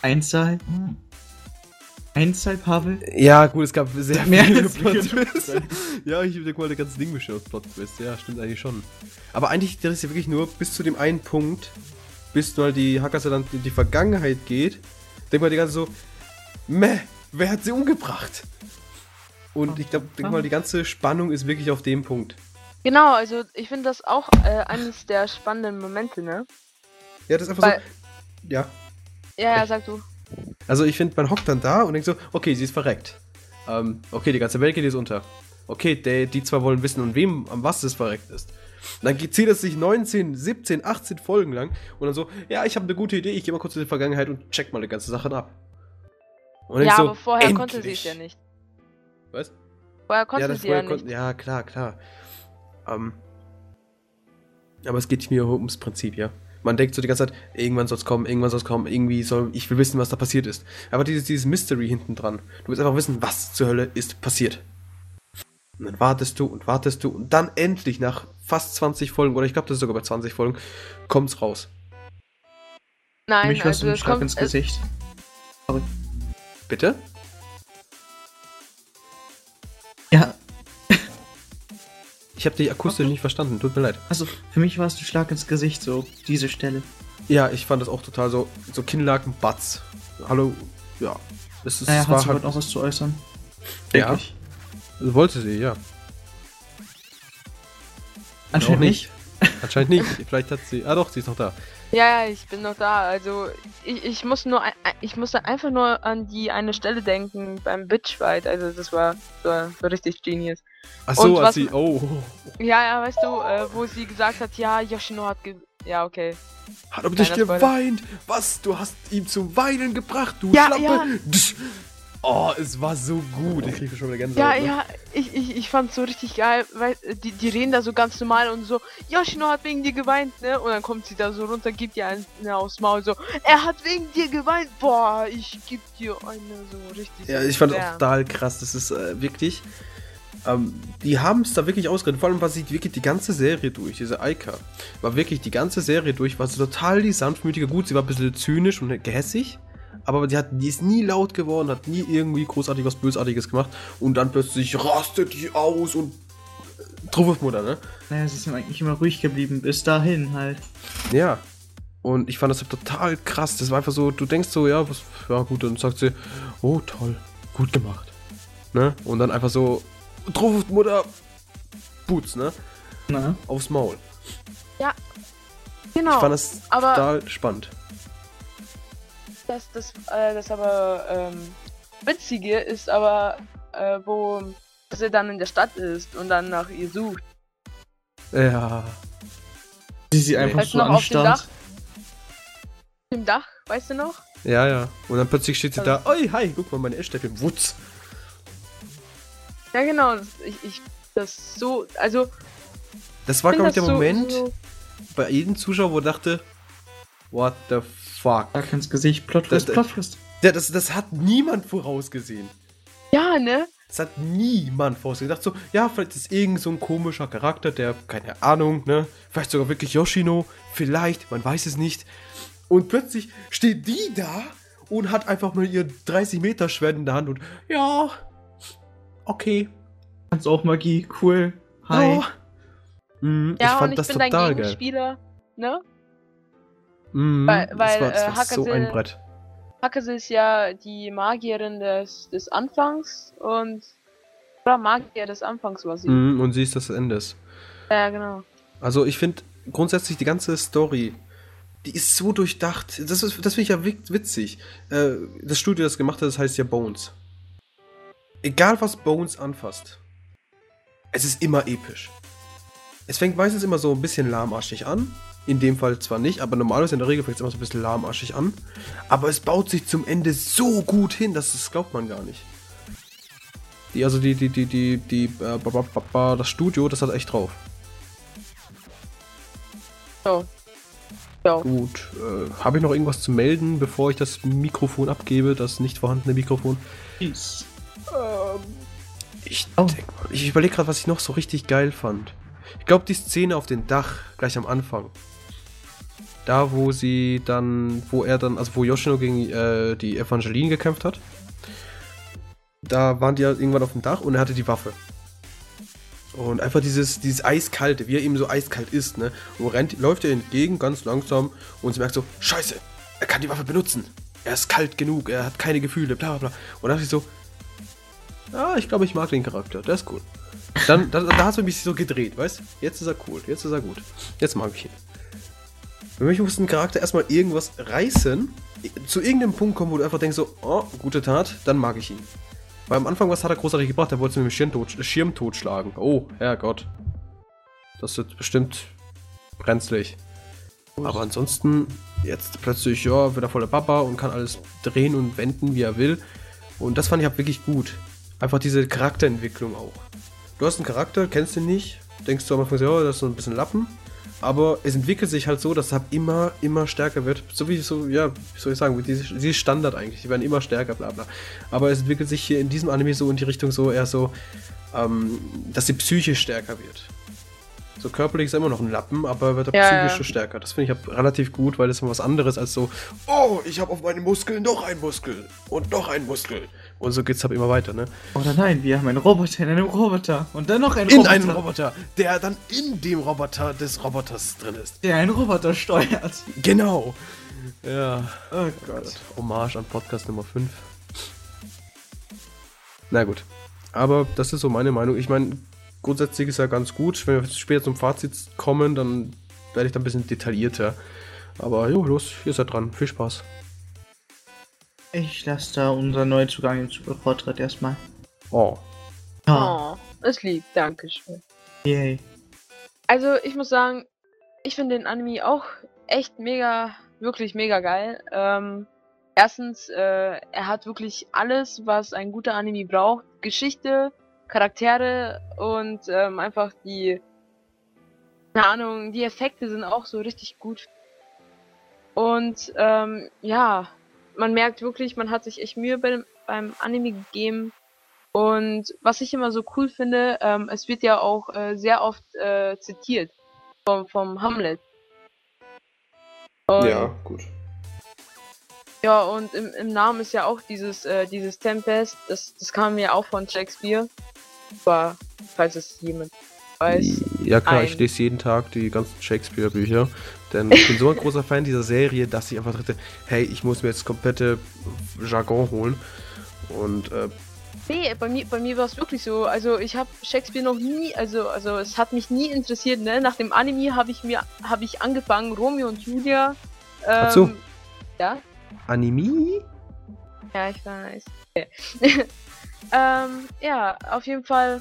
[SPEAKER 3] einzuhalten, Einzeit, Pavel?
[SPEAKER 1] Ja, gut, es gab sehr [LAUGHS]
[SPEAKER 3] Mehr
[SPEAKER 1] viele Plot-Twists. [LAUGHS] ja, ich denke mal, das ganze Ding besteht aus Plot-Twists. Ja, stimmt eigentlich schon. Aber eigentlich, das ist ja wirklich nur bis zu dem einen Punkt, bis mal die Hackers dann in die Vergangenheit geht, denkt man die ganze so, meh, wer hat sie umgebracht? Und ich glaube, denk mal, die ganze Spannung ist wirklich auf dem Punkt.
[SPEAKER 2] Genau, also ich finde das auch äh, eines der spannenden Momente, ne?
[SPEAKER 1] Ja, das ist einfach
[SPEAKER 2] Weil-
[SPEAKER 1] so. Ja.
[SPEAKER 2] Ja, ja, sag du.
[SPEAKER 1] Also ich finde, man hockt dann da und denkt so, okay, sie ist verreckt. Ähm, okay, die ganze Welt geht jetzt unter. Okay, der, die zwei wollen wissen, an wem, an was es verreckt ist. Und dann zieht es sich 19, 17, 18 Folgen lang und dann so, ja, ich habe eine gute Idee, ich gehe mal kurz in die Vergangenheit und check mal die ganze Sache ab. Und
[SPEAKER 2] Ja,
[SPEAKER 1] so,
[SPEAKER 2] aber vorher konnte sie es
[SPEAKER 1] endlich.
[SPEAKER 2] ja nicht.
[SPEAKER 1] Was?
[SPEAKER 2] Vorher konnte
[SPEAKER 1] ja,
[SPEAKER 2] sie ja
[SPEAKER 1] vorher
[SPEAKER 2] nicht.
[SPEAKER 1] kon- ja, klar, klar. Ähm, aber es geht mir ums Prinzip, ja. Man denkt so die ganze Zeit, irgendwann soll es kommen, irgendwann soll es kommen, irgendwie soll, ich will wissen, was da passiert ist. Aber dieses, dieses Mystery hinten dran, du willst einfach wissen, was zur Hölle ist passiert. Und dann wartest du und wartest du und dann endlich nach fast 20 Folgen, oder ich glaube, das ist sogar bei 20 Folgen, kommt's raus.
[SPEAKER 2] Nein,
[SPEAKER 3] mich
[SPEAKER 2] also
[SPEAKER 3] ein
[SPEAKER 2] es
[SPEAKER 3] Schlag
[SPEAKER 2] kommt,
[SPEAKER 3] ins
[SPEAKER 2] es,
[SPEAKER 3] Gesicht.
[SPEAKER 1] Bitte?
[SPEAKER 3] Ja,
[SPEAKER 1] Ich habe dich akustisch nicht verstanden, tut mir leid.
[SPEAKER 3] also für mich war es ein Schlag ins Gesicht, so diese Stelle.
[SPEAKER 1] Ja, ich fand das auch total so, so Kinnlaken, Batz. Hallo, ja. Es, ist,
[SPEAKER 3] Naja,
[SPEAKER 1] es
[SPEAKER 3] hat sie
[SPEAKER 1] halt,
[SPEAKER 3] noch was zu äußern?
[SPEAKER 1] Ja.
[SPEAKER 3] Ich.
[SPEAKER 1] wollte sie, ja.
[SPEAKER 3] Anscheinend
[SPEAKER 1] Auch
[SPEAKER 3] nicht.
[SPEAKER 1] Anscheinend nicht. [LAUGHS] Vielleicht hat sie. Ah doch, sie ist noch da.
[SPEAKER 2] ja, ja, ich bin noch da. Also ich, ich muss nur, ich musste einfach nur an die eine Stelle denken beim Bitchfight. Also das war, war so richtig genius.
[SPEAKER 1] Ach so, als sie. Oh.
[SPEAKER 2] Ja, ja, weißt du, äh, wo sie gesagt hat, ja, Yoshino hat ge ja, okay.
[SPEAKER 1] Hat er dich geweint? Was? Du hast ihn zum Weinen gebracht, du
[SPEAKER 2] Ja,
[SPEAKER 1] Schlampe.
[SPEAKER 2] ja.
[SPEAKER 1] Oh, es war so gut. Ich kriege schon wieder Gänsehaut.
[SPEAKER 2] Ja,
[SPEAKER 1] ne?
[SPEAKER 2] ja, ich, ich, ich fand's so richtig geil, weil äh, die, die reden da so ganz normal und so, Yoshino hat wegen dir geweint, ne? Und dann kommt sie da so runter, gibt ihr eine aufs Maul, so, er hat wegen dir geweint, boah, ich geb dir eine so richtig.
[SPEAKER 1] Ja, ich fand es auch total krass. Das ist äh, wirklich. Ähm, die haben es da wirklich ausgeredet. Vor allem war sie wirklich die ganze Serie durch. Diese Aika war wirklich die ganze Serie durch. War sie total die sanftmütige. Gut, sie war ein bisschen zynisch und gehässig. Aber die, hat, die ist nie laut geworden, hat nie irgendwie großartig was Bösartiges gemacht. Und dann plötzlich rastet die aus und. äh, Truffmutter, ne?
[SPEAKER 3] Naja, sie ist ja eigentlich immer ruhig geblieben, bis dahin halt.
[SPEAKER 1] Ja. Und ich fand das total krass. Das war einfach so, du denkst so, ja, was, ja gut, dann sagt sie, oh toll, gut gemacht. Ne? Und dann einfach so, Mutter, Boots, ne?
[SPEAKER 3] Na,
[SPEAKER 1] Aufs Maul.
[SPEAKER 2] Genau,
[SPEAKER 1] Ich fand das
[SPEAKER 2] aber-
[SPEAKER 1] total spannend.
[SPEAKER 2] Das, das, äh, das aber, ähm, Witzige ist aber, äh, wo sie dann in der Stadt ist und dann nach ihr sucht.
[SPEAKER 1] Ja.
[SPEAKER 3] sie sie einfach
[SPEAKER 2] Weißt
[SPEAKER 3] so
[SPEAKER 2] noch, auf dem
[SPEAKER 3] anstarrt.
[SPEAKER 2] Dach? Im Dach, weißt du noch?
[SPEAKER 1] Ja, ja. Und dann plötzlich steht sie
[SPEAKER 2] Also-
[SPEAKER 1] da, oi, hi, guck mal, meine Essstäbchen, Wutz.
[SPEAKER 2] Ja, genau, das- ich, ich, das so, also,
[SPEAKER 1] Das war, glaube ich, der
[SPEAKER 2] so-
[SPEAKER 1] Moment
[SPEAKER 2] so,
[SPEAKER 1] bei jedem Zuschauer, wo er dachte, what the fuck.
[SPEAKER 3] Schlag ins Gesicht, Plotfrist,
[SPEAKER 1] Das-
[SPEAKER 3] Plotfrist.
[SPEAKER 1] Ja, das, das hat niemand vorausgesehen.
[SPEAKER 2] ja, ne?
[SPEAKER 1] Das hat niemand vorausgesehen. Ich dachte so, ja, vielleicht ist irgend so ein komischer Charakter, der, keine Ahnung, ne? Vielleicht sogar wirklich Yoshino, vielleicht, man weiß es nicht. Und plötzlich steht die da und hat einfach mal ihr 30 Meter Schwert in der Hand und, ja, okay.
[SPEAKER 3] Kannst auch Magie, cool. Hi.
[SPEAKER 1] Ja. Mhm,
[SPEAKER 2] Ja,
[SPEAKER 1] ich fand
[SPEAKER 2] und ich
[SPEAKER 1] das
[SPEAKER 2] bin dein
[SPEAKER 1] total geil.
[SPEAKER 2] Gegenspieler, ne?
[SPEAKER 1] Mhm,
[SPEAKER 2] Weil-
[SPEAKER 1] das
[SPEAKER 2] weil,
[SPEAKER 1] war, das
[SPEAKER 2] äh,
[SPEAKER 1] so ein Brett.
[SPEAKER 2] Hakase ist ja die Magierin des, des Anfangs und, oder Magier des Anfangs war sie.
[SPEAKER 1] Mhm, und sie ist das Endes.
[SPEAKER 2] Ja, genau.
[SPEAKER 1] Also ich finde grundsätzlich die ganze Story, die ist so durchdacht. Das, ist- das finde ich ja wit- witzig. Äh, das Studio, das gemacht hat, das heißt ja Bones. Egal was Bones anfasst, es ist immer episch. Es fängt meistens immer so ein bisschen lahmarschig an. In dem Fall zwar nicht, aber normalerweise in der Regel fängt es immer so ein bisschen lahmarschig an. Aber es baut sich zum Ende so gut hin, dass das glaubt man gar nicht. Die, also die, die, die, die, die, äh, das Studio, das hat echt drauf.
[SPEAKER 2] So. So.
[SPEAKER 1] Gut, äh, habe ich noch irgendwas zu melden, bevor ich das Mikrofon abgebe, das nicht vorhandene Mikrofon?
[SPEAKER 3] Peace.
[SPEAKER 1] Ich,
[SPEAKER 3] Oh.
[SPEAKER 1] denk mal, ich überlege gerade, was ich noch so richtig geil fand. Ich glaube, die Szene auf dem Dach, gleich am Anfang. Da, wo sie dann, wo er dann, also wo Yoshino gegen äh, die Evangeline gekämpft hat. da waren die ja irgendwann auf dem Dach und er hatte die Waffe. Und einfach dieses, dieses Eiskalte, wie er eben so eiskalt ist, ne? Und rennt, läuft er entgegen, ganz langsam, und sie merkt so, scheiße, er kann die Waffe benutzen. Er ist kalt genug, er hat keine Gefühle, bla bla bla. Und dann dachte ich so, ja, ich glaube, ich mag den Charakter, der ist cool. Dann, da, da hast du mich so gedreht, weißt Jetzt ist er cool, jetzt ist er gut. Jetzt mag ich ihn. Für mich muss ein Charakter erstmal irgendwas reißen, zu irgendeinem Punkt kommen, wo du einfach denkst so, oh, gute Tat, dann mag ich ihn. Weil am Anfang, was hat er großartig gebracht? Er wollte es mit dem Schirm, tot, Schirm totschlagen. Oh, Herrgott. Das wird bestimmt brenzlig. Aber ansonsten, jetzt plötzlich, ja, wird er voller Papa und kann alles drehen und wenden, wie er will. Und das fand ich auch wirklich gut. Einfach diese Charakterentwicklung auch. Du hast einen Charakter, kennst ihn nicht, denkst du am Anfang, ja, das ist so ein bisschen Lappen. Aber es entwickelt sich halt so, dass es halt immer, immer stärker wird. So wie so, ja, wie soll ich sagen, dieses Standard eigentlich. Die werden immer stärker, bla bla. Aber es entwickelt sich hier in diesem Anime so in die Richtung so eher so, ähm, dass die Psyche stärker wird. So körperlich ist er immer noch ein Lappen, aber wird er
[SPEAKER 2] Ja,
[SPEAKER 1] psychisch
[SPEAKER 2] ja.
[SPEAKER 1] stärker. Das finde ich halt relativ gut, weil das ist mal was anderes als so, oh, ich habe auf meinen Muskeln noch einen Muskel und noch einen Muskel. Und so geht's halt immer weiter, ne?
[SPEAKER 3] Oder nein, wir haben einen Roboter in einem Roboter. Und dann noch einen
[SPEAKER 1] In
[SPEAKER 3] Roboter,
[SPEAKER 1] einem Roboter, der dann in dem Roboter des Roboters drin ist.
[SPEAKER 3] der einen Roboter steuert.
[SPEAKER 1] Genau. Ja.
[SPEAKER 3] Oh
[SPEAKER 1] Gott. Hommage an Podcast Nummer 5. Na gut. Aber das ist so meine Meinung. Ich meine, grundsätzlich ist ja ganz gut. Wenn wir später zum Fazit kommen, dann werde ich da ein bisschen detaillierter. Aber jo, los, ihr seid dran. Viel Spaß.
[SPEAKER 3] Ich lasse da unseren Neuzugang im Vortritt erstmal.
[SPEAKER 1] Oh.
[SPEAKER 3] Ja,
[SPEAKER 2] Oh, es lieb, danke schön.
[SPEAKER 3] yay.
[SPEAKER 2] Also, ich muss sagen, ich finde den Anime auch echt mega, wirklich mega geil. Ähm, erstens, äh, er hat wirklich alles, was ein guter Anime braucht. Geschichte, Charaktere und ähm, einfach die, keine Ahnung, die Effekte sind auch so richtig gut. Und ähm, ja, man merkt wirklich, man hat sich echt Mühe bei dem, beim Anime gegeben. Und was ich immer so cool finde, ähm, es wird ja auch äh, sehr oft äh, zitiert vom, vom Hamlet. Und,
[SPEAKER 1] gut.
[SPEAKER 2] Ja, und im, im Namen ist ja auch dieses, äh, dieses Tempest, das, das kam ja auch von Shakespeare. Aber, falls es jemand weiß.
[SPEAKER 1] Ja klar, ich
[SPEAKER 2] ein-
[SPEAKER 1] lese jeden Tag die ganzen Shakespeare-Bücher. Denn ich bin so ein großer Fan dieser Serie, dass ich einfach dachte, hey, ich muss mir jetzt komplette Jargon holen. Und äh,
[SPEAKER 2] Nee, bei mir, bei mir war es wirklich so. Also ich habe Shakespeare noch nie, also, also es hat mich nie interessiert, ne? Nach dem Anime habe ich mir, habe ich angefangen, Romeo und Julia. Ähm,
[SPEAKER 1] Ach so.
[SPEAKER 2] Ja?
[SPEAKER 1] Anime?
[SPEAKER 2] Ja, ich weiß. Okay. [LAUGHS] ähm, ja, auf jeden Fall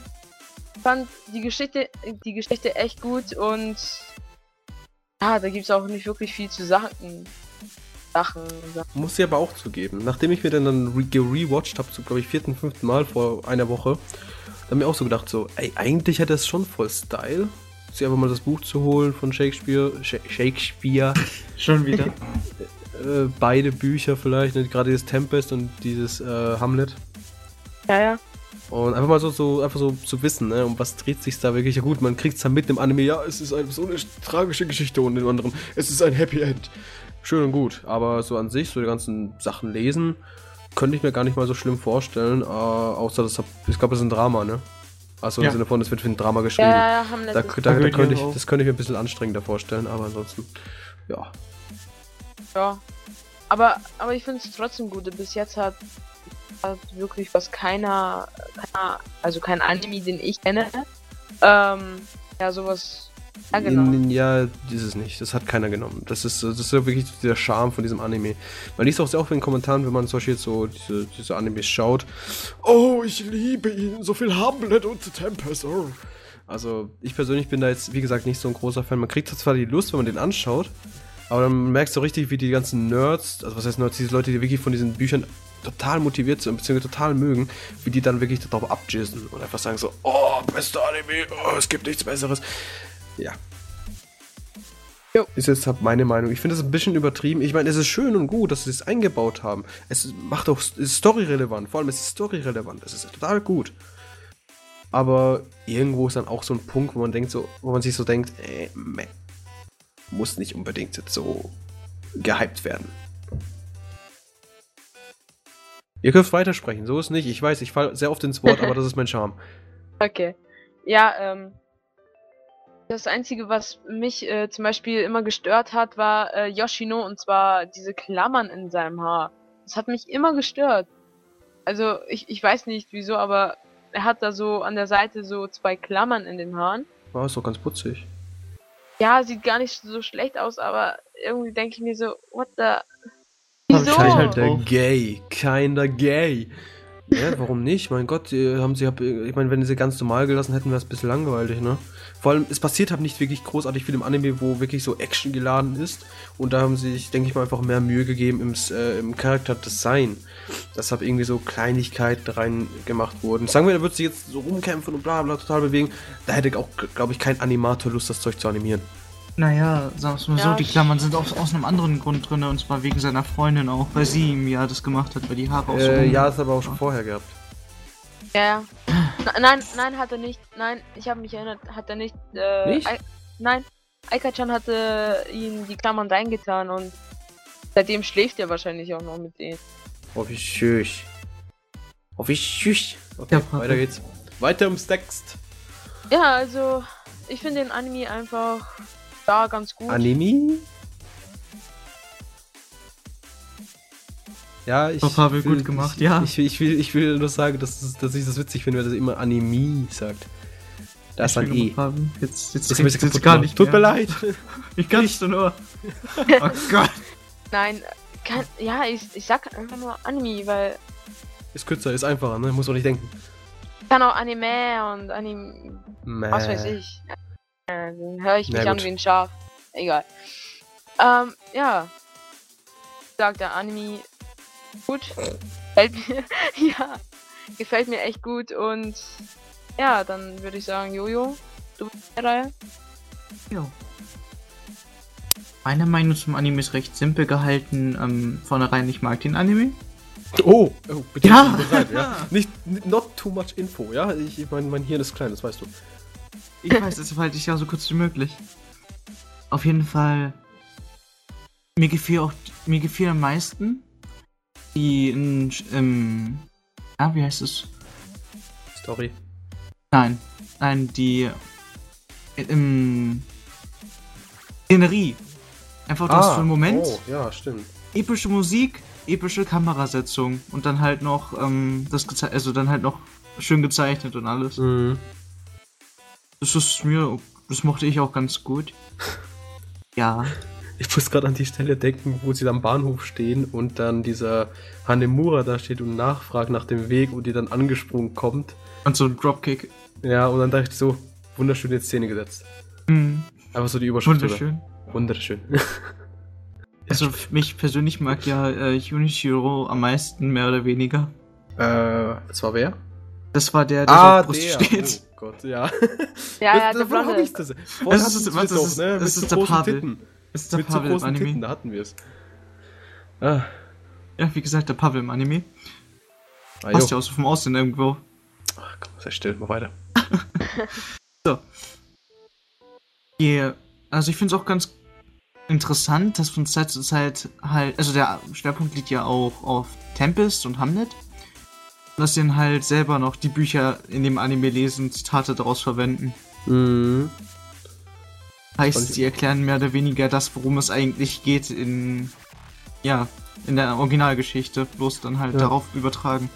[SPEAKER 2] fand die Geschichte, die Geschichte echt gut und ja, da gibt es auch nicht wirklich viel zu sagen. Sachen. Sachen.
[SPEAKER 1] Muss ich aber auch zugeben. Nachdem ich mir dann, dann re gerewatcht habe, so glaube ich vierten, fünften Mal vor einer Woche, da habe mir auch so gedacht, so, ey, eigentlich hätte es schon voll Style, sich einfach mal das Buch zu holen von Shakespeare, Sha Shakespeare, [LAUGHS]
[SPEAKER 3] Schon wieder. [LAUGHS]
[SPEAKER 1] äh, beide Bücher vielleicht, ne, gerade dieses Tempest und dieses äh, Hamlet.
[SPEAKER 2] Ja, ja.
[SPEAKER 1] Und einfach mal so, so, einfach so zu wissen, ne, um was dreht sich da wirklich. Ja gut, man kriegt es dann mit im Anime, ja, es ist eine, so eine tragische Geschichte und im anderen, es ist ein Happy End. Schön und gut, aber so an sich, so die ganzen Sachen lesen, könnte ich mir gar nicht mal so schlimm vorstellen, äh, außer das, hab- ich glaube, das ist ein Drama, ne? Also im
[SPEAKER 3] Ja.
[SPEAKER 1] Sinne von, es wird für ein Drama geschrieben.
[SPEAKER 2] Ja, haben
[SPEAKER 1] Da,
[SPEAKER 2] letztes
[SPEAKER 1] da, da
[SPEAKER 3] Bei
[SPEAKER 1] könnte ich, das könnte ich mir ein bisschen anstrengender vorstellen, aber ansonsten, ja.
[SPEAKER 2] Ja. Aber, aber ich finde es trotzdem gut. Bis jetzt hat wirklich was keiner, keiner, also kein Anime, den ich kenne. Ähm, ja, sowas. Ja, genau.
[SPEAKER 1] Ja, dieses nicht. Das hat keiner genommen. Das ist, das ist wirklich der Charme von diesem Anime. Man liest auch sehr oft in den Kommentaren, wenn man zum Beispiel jetzt so diese, diese Animes schaut. Oh, ich liebe ihn. So viel Hamlet und Tempest. Oh. Also, ich persönlich bin da jetzt, wie gesagt, nicht so ein großer Fan. Man kriegt zwar die Lust, wenn man den anschaut, aber dann merkst du richtig, wie die ganzen Nerds, also was heißt Nerds, diese Leute, die wirklich von diesen Büchern total motiviert sind, beziehungsweise total mögen, wie die dann wirklich darauf abjizzen und einfach sagen so, oh, bester Anime, oh, es gibt nichts Besseres. Ja.
[SPEAKER 2] Jo.
[SPEAKER 1] Ist jetzt halt meine Meinung. Ich finde das ein bisschen übertrieben. Ich meine, es ist schön und gut, dass sie es eingebaut haben. Es macht auch ist storyrelevant. Vor allem es ist storyrelevant. Es ist total gut. Aber irgendwo ist dann auch so ein Punkt, wo man denkt so, wo man sich so denkt, äh, meh, muss nicht unbedingt jetzt so gehypt werden. Ihr dürft weitersprechen, so ist nicht. Ich weiß, ich falle sehr oft ins Wort, aber das ist mein Charme. [LAUGHS]
[SPEAKER 2] Okay. Ja, ähm. Das Einzige, was mich äh, zum Beispiel immer gestört hat, war äh, Yoshino und zwar diese Klammern in seinem Haar. Das hat mich immer gestört. Also, ich, ich weiß nicht wieso, aber er hat da so an der Seite so zwei Klammern in den Haaren.
[SPEAKER 1] War ist doch ganz putzig.
[SPEAKER 2] Ja, sieht gar nicht so schlecht aus, aber irgendwie denke ich mir so, what the. Wieso?
[SPEAKER 3] drauf.
[SPEAKER 1] gay. Kinda gay. Ja, warum nicht? Mein Gott, haben sie, ich meine, wenn sie ganz normal gelassen hätten, wäre es ein bisschen langweilig, ne? Vor allem, es passiert halt nicht wirklich großartig viel im Anime, wo wirklich so Action geladen ist. Und da haben sie sich, denke ich mal, einfach mehr Mühe gegeben im, äh, im Charakterdesign. Deshalb irgendwie so Kleinigkeiten rein gemacht wurden. Sagen wir, da wird sie jetzt so rumkämpfen und bla bla total bewegen. Da hätte auch, glaube ich, kein Animator Lust, das Zeug zu animieren.
[SPEAKER 3] Naja, sagen wir mal so,
[SPEAKER 2] Ja,
[SPEAKER 3] die
[SPEAKER 2] ich-
[SPEAKER 3] Klammern sind aus, aus einem anderen Grund drin, und zwar wegen seiner Freundin auch, weil sie ihm ja das gemacht hat, weil die Haare auch so
[SPEAKER 1] Äh, ja, das aber auch schon vorher gehabt.
[SPEAKER 2] Ja, Nein, nein, hat er nicht. Nein, ich habe mich erinnert, hat er nicht. Äh,
[SPEAKER 1] Nicht?
[SPEAKER 2] Nein, Aika-chan hatte ihm die Klammern reingetan und seitdem schläft er wahrscheinlich auch noch mit denen.
[SPEAKER 1] Oh, wie schön. Oh, wie schön. Okay,
[SPEAKER 3] Ja,
[SPEAKER 1] weiter geht's. Weiter ums Text.
[SPEAKER 2] Ja, also ich finde den Anime einfach da ganz gut.
[SPEAKER 1] Anime? Ja, ich.
[SPEAKER 3] Oh, Pavel,
[SPEAKER 1] will-
[SPEAKER 3] gut gemacht,
[SPEAKER 1] ich,
[SPEAKER 3] ja.
[SPEAKER 1] Ich, ich, will, ich will nur sagen, dass, es- dass ich das witzig finde, wenn er immer Anime sagt. Da ist ein E.
[SPEAKER 3] Pavel, Jetzt, jetzt,
[SPEAKER 1] Das
[SPEAKER 3] jetzt,
[SPEAKER 1] ist
[SPEAKER 3] jetzt gar nicht
[SPEAKER 1] Tut mir leid. [LAUGHS]
[SPEAKER 3] Ich kann nicht nur. [LAUGHS] Oh Gott.
[SPEAKER 2] Nein, kann, ja, ich, ich sag einfach nur Anime, weil
[SPEAKER 1] Ist kürzer, ist einfacher, ne? Muss man nicht denken.
[SPEAKER 2] ich kann auch Anime und Anime, was weiß ich. Äh, Dann höre ich
[SPEAKER 1] Na
[SPEAKER 2] mich an wie ein Schaf. Egal. Ähm, ja. Sagt der Anime gut. Gefällt mir. [LAUGHS] ja. Gefällt mir echt gut und ja, dann würde ich sagen, Jojo, du bist der Reihe.
[SPEAKER 3] Ja. Meine Meinung zum Anime ist recht simpel gehalten. Ähm, vornherein, ich mag den Anime.
[SPEAKER 1] Oh, oh bitte.
[SPEAKER 3] Ja.
[SPEAKER 1] nicht bereit, ja. [LAUGHS] Nicht, not too much info, ja? Ich, ich mein, mein Hirn ist klein, das weißt du.
[SPEAKER 3] Ich weiß, deshalb halte ich ja so kurz wie möglich. Auf jeden Fall. Mir gefiel auch. Mir gefiel am meisten die in, im. Ja, wie heißt es?
[SPEAKER 1] Story.
[SPEAKER 3] Nein. Nein, die. Im. Szenerie. Einfach, du hast für einen Moment
[SPEAKER 1] Oh, ja, stimmt.
[SPEAKER 3] epische Musik, epische Kamerasetzung und dann halt noch, ähm, das also dann halt noch schön gezeichnet und alles.
[SPEAKER 1] Mhm.
[SPEAKER 3] Das ist mir, das mochte ich auch ganz gut. [LAUGHS] Ja.
[SPEAKER 1] Ich muss gerade an die Stelle denken, wo sie am Bahnhof stehen und dann dieser Hanemura da steht und nachfragt nach dem Weg und die dann angesprungen kommt.
[SPEAKER 3] Und so ein Dropkick.
[SPEAKER 1] Ja, und dann dachte ich so, wunderschöne Szene gesetzt.
[SPEAKER 3] Mhm.
[SPEAKER 1] Einfach so die Überschrift.
[SPEAKER 3] Wunderschön.
[SPEAKER 1] Oder? Wunderschön. [LAUGHS]
[SPEAKER 3] Also mich persönlich mag ja äh, Junichiro am meisten, mehr oder weniger.
[SPEAKER 1] äh, das war wer?
[SPEAKER 3] Das war der, der so auf Brust
[SPEAKER 1] der.
[SPEAKER 3] steht.
[SPEAKER 1] Oh [LAUGHS] Gott, ja.
[SPEAKER 2] Ja, ja, der
[SPEAKER 1] hab
[SPEAKER 2] Blonde.
[SPEAKER 1] ich's das.
[SPEAKER 3] Das ist-
[SPEAKER 1] hatten
[SPEAKER 3] das ist-
[SPEAKER 1] doch, ne?
[SPEAKER 3] das ist
[SPEAKER 1] so
[SPEAKER 3] der Pavel.
[SPEAKER 1] Titten.
[SPEAKER 3] Das ist der
[SPEAKER 1] Mit so
[SPEAKER 3] Pavel im
[SPEAKER 1] großen Titten,
[SPEAKER 3] Anime.
[SPEAKER 1] da hatten wir es. Ah,
[SPEAKER 3] Ja, wie gesagt, der Pavel im Anime.
[SPEAKER 1] ah
[SPEAKER 3] Passt
[SPEAKER 1] jo.
[SPEAKER 3] ja auch so vom Aussehen irgendwo.
[SPEAKER 1] Ach, komm, sei still, mal weiter. [LAUGHS]
[SPEAKER 3] Die, also ich finde es auch ganz interessant, dass von Zeit zu Zeit halt, also der Schwerpunkt liegt ja auch auf Tempest und Hamlet. Dass sie dann halt selber noch die Bücher in dem Anime lesen, Zitate daraus verwenden.
[SPEAKER 1] Mhm.
[SPEAKER 3] Heißt, sie erklären mehr oder weniger das, worum es eigentlich geht in, ja, in der Originalgeschichte, bloß dann halt
[SPEAKER 1] Ja.
[SPEAKER 3] darauf übertragen.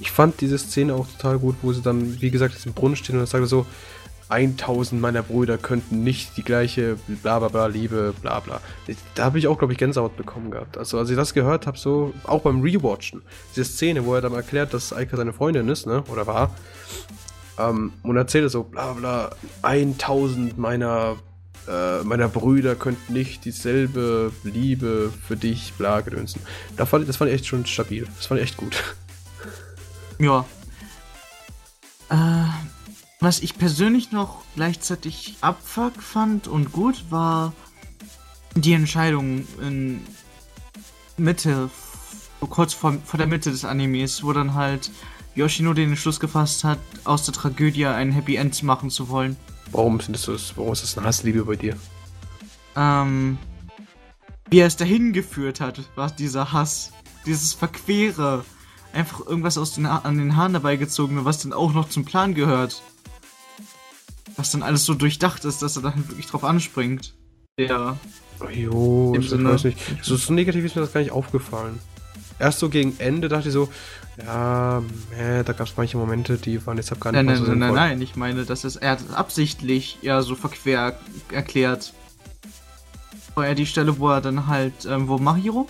[SPEAKER 1] Ich fand diese Szene auch total gut, wo sie dann, wie gesagt, jetzt im Brunnen stehen und dann sagt er so, 1000 meiner Brüder könnten nicht die gleiche bla bla bla Liebe, bla bla. Da habe ich auch, glaube ich, Gänsehaut bekommen gehabt. Also als ich das gehört habe, so, auch beim Rewatchen, diese Szene, wo er dann erklärt, dass Eika seine Freundin ist, ne, oder war, ähm, und erzählt so, bla bla, 1000 meiner, äh, meiner Brüder könnten nicht dieselbe Liebe für dich, bla, gedönsen. Da fand ich, das fand ich echt schon stabil. Das fand ich echt gut.
[SPEAKER 3] Ja. Äh, was ich persönlich noch gleichzeitig abfuck fand und gut war die Entscheidung in Mitte, so kurz vor, vor der Mitte des Animes, wo dann halt Yoshino den Entschluss gefasst hat, aus der Tragödie ein Happy End machen zu wollen.
[SPEAKER 1] Warum findest du das, warum ist das eine Hassliebe bei dir?
[SPEAKER 3] Ähm, wie er es dahin geführt hat, war dieser Hass. dieses Verquere. Einfach irgendwas aus den, an den Haaren dabei gezogen, was dann auch noch zum Plan gehört. Was dann alles so durchdacht ist, dass er dann wirklich drauf anspringt. Ja.
[SPEAKER 1] Jo, ich
[SPEAKER 3] Sinne-
[SPEAKER 1] weiß nicht. So, so negativ ist mir das gar nicht aufgefallen. Erst so gegen Ende dachte ich so, ja, äh, da gab es manche Momente, die waren deshalb gar nicht
[SPEAKER 3] Nein,
[SPEAKER 1] so
[SPEAKER 3] nein, nein, nein, ich meine, dass es, er hat es absichtlich ja so verquer erklärt. War er die Stelle, wo er dann halt, ähm, wo Mahiro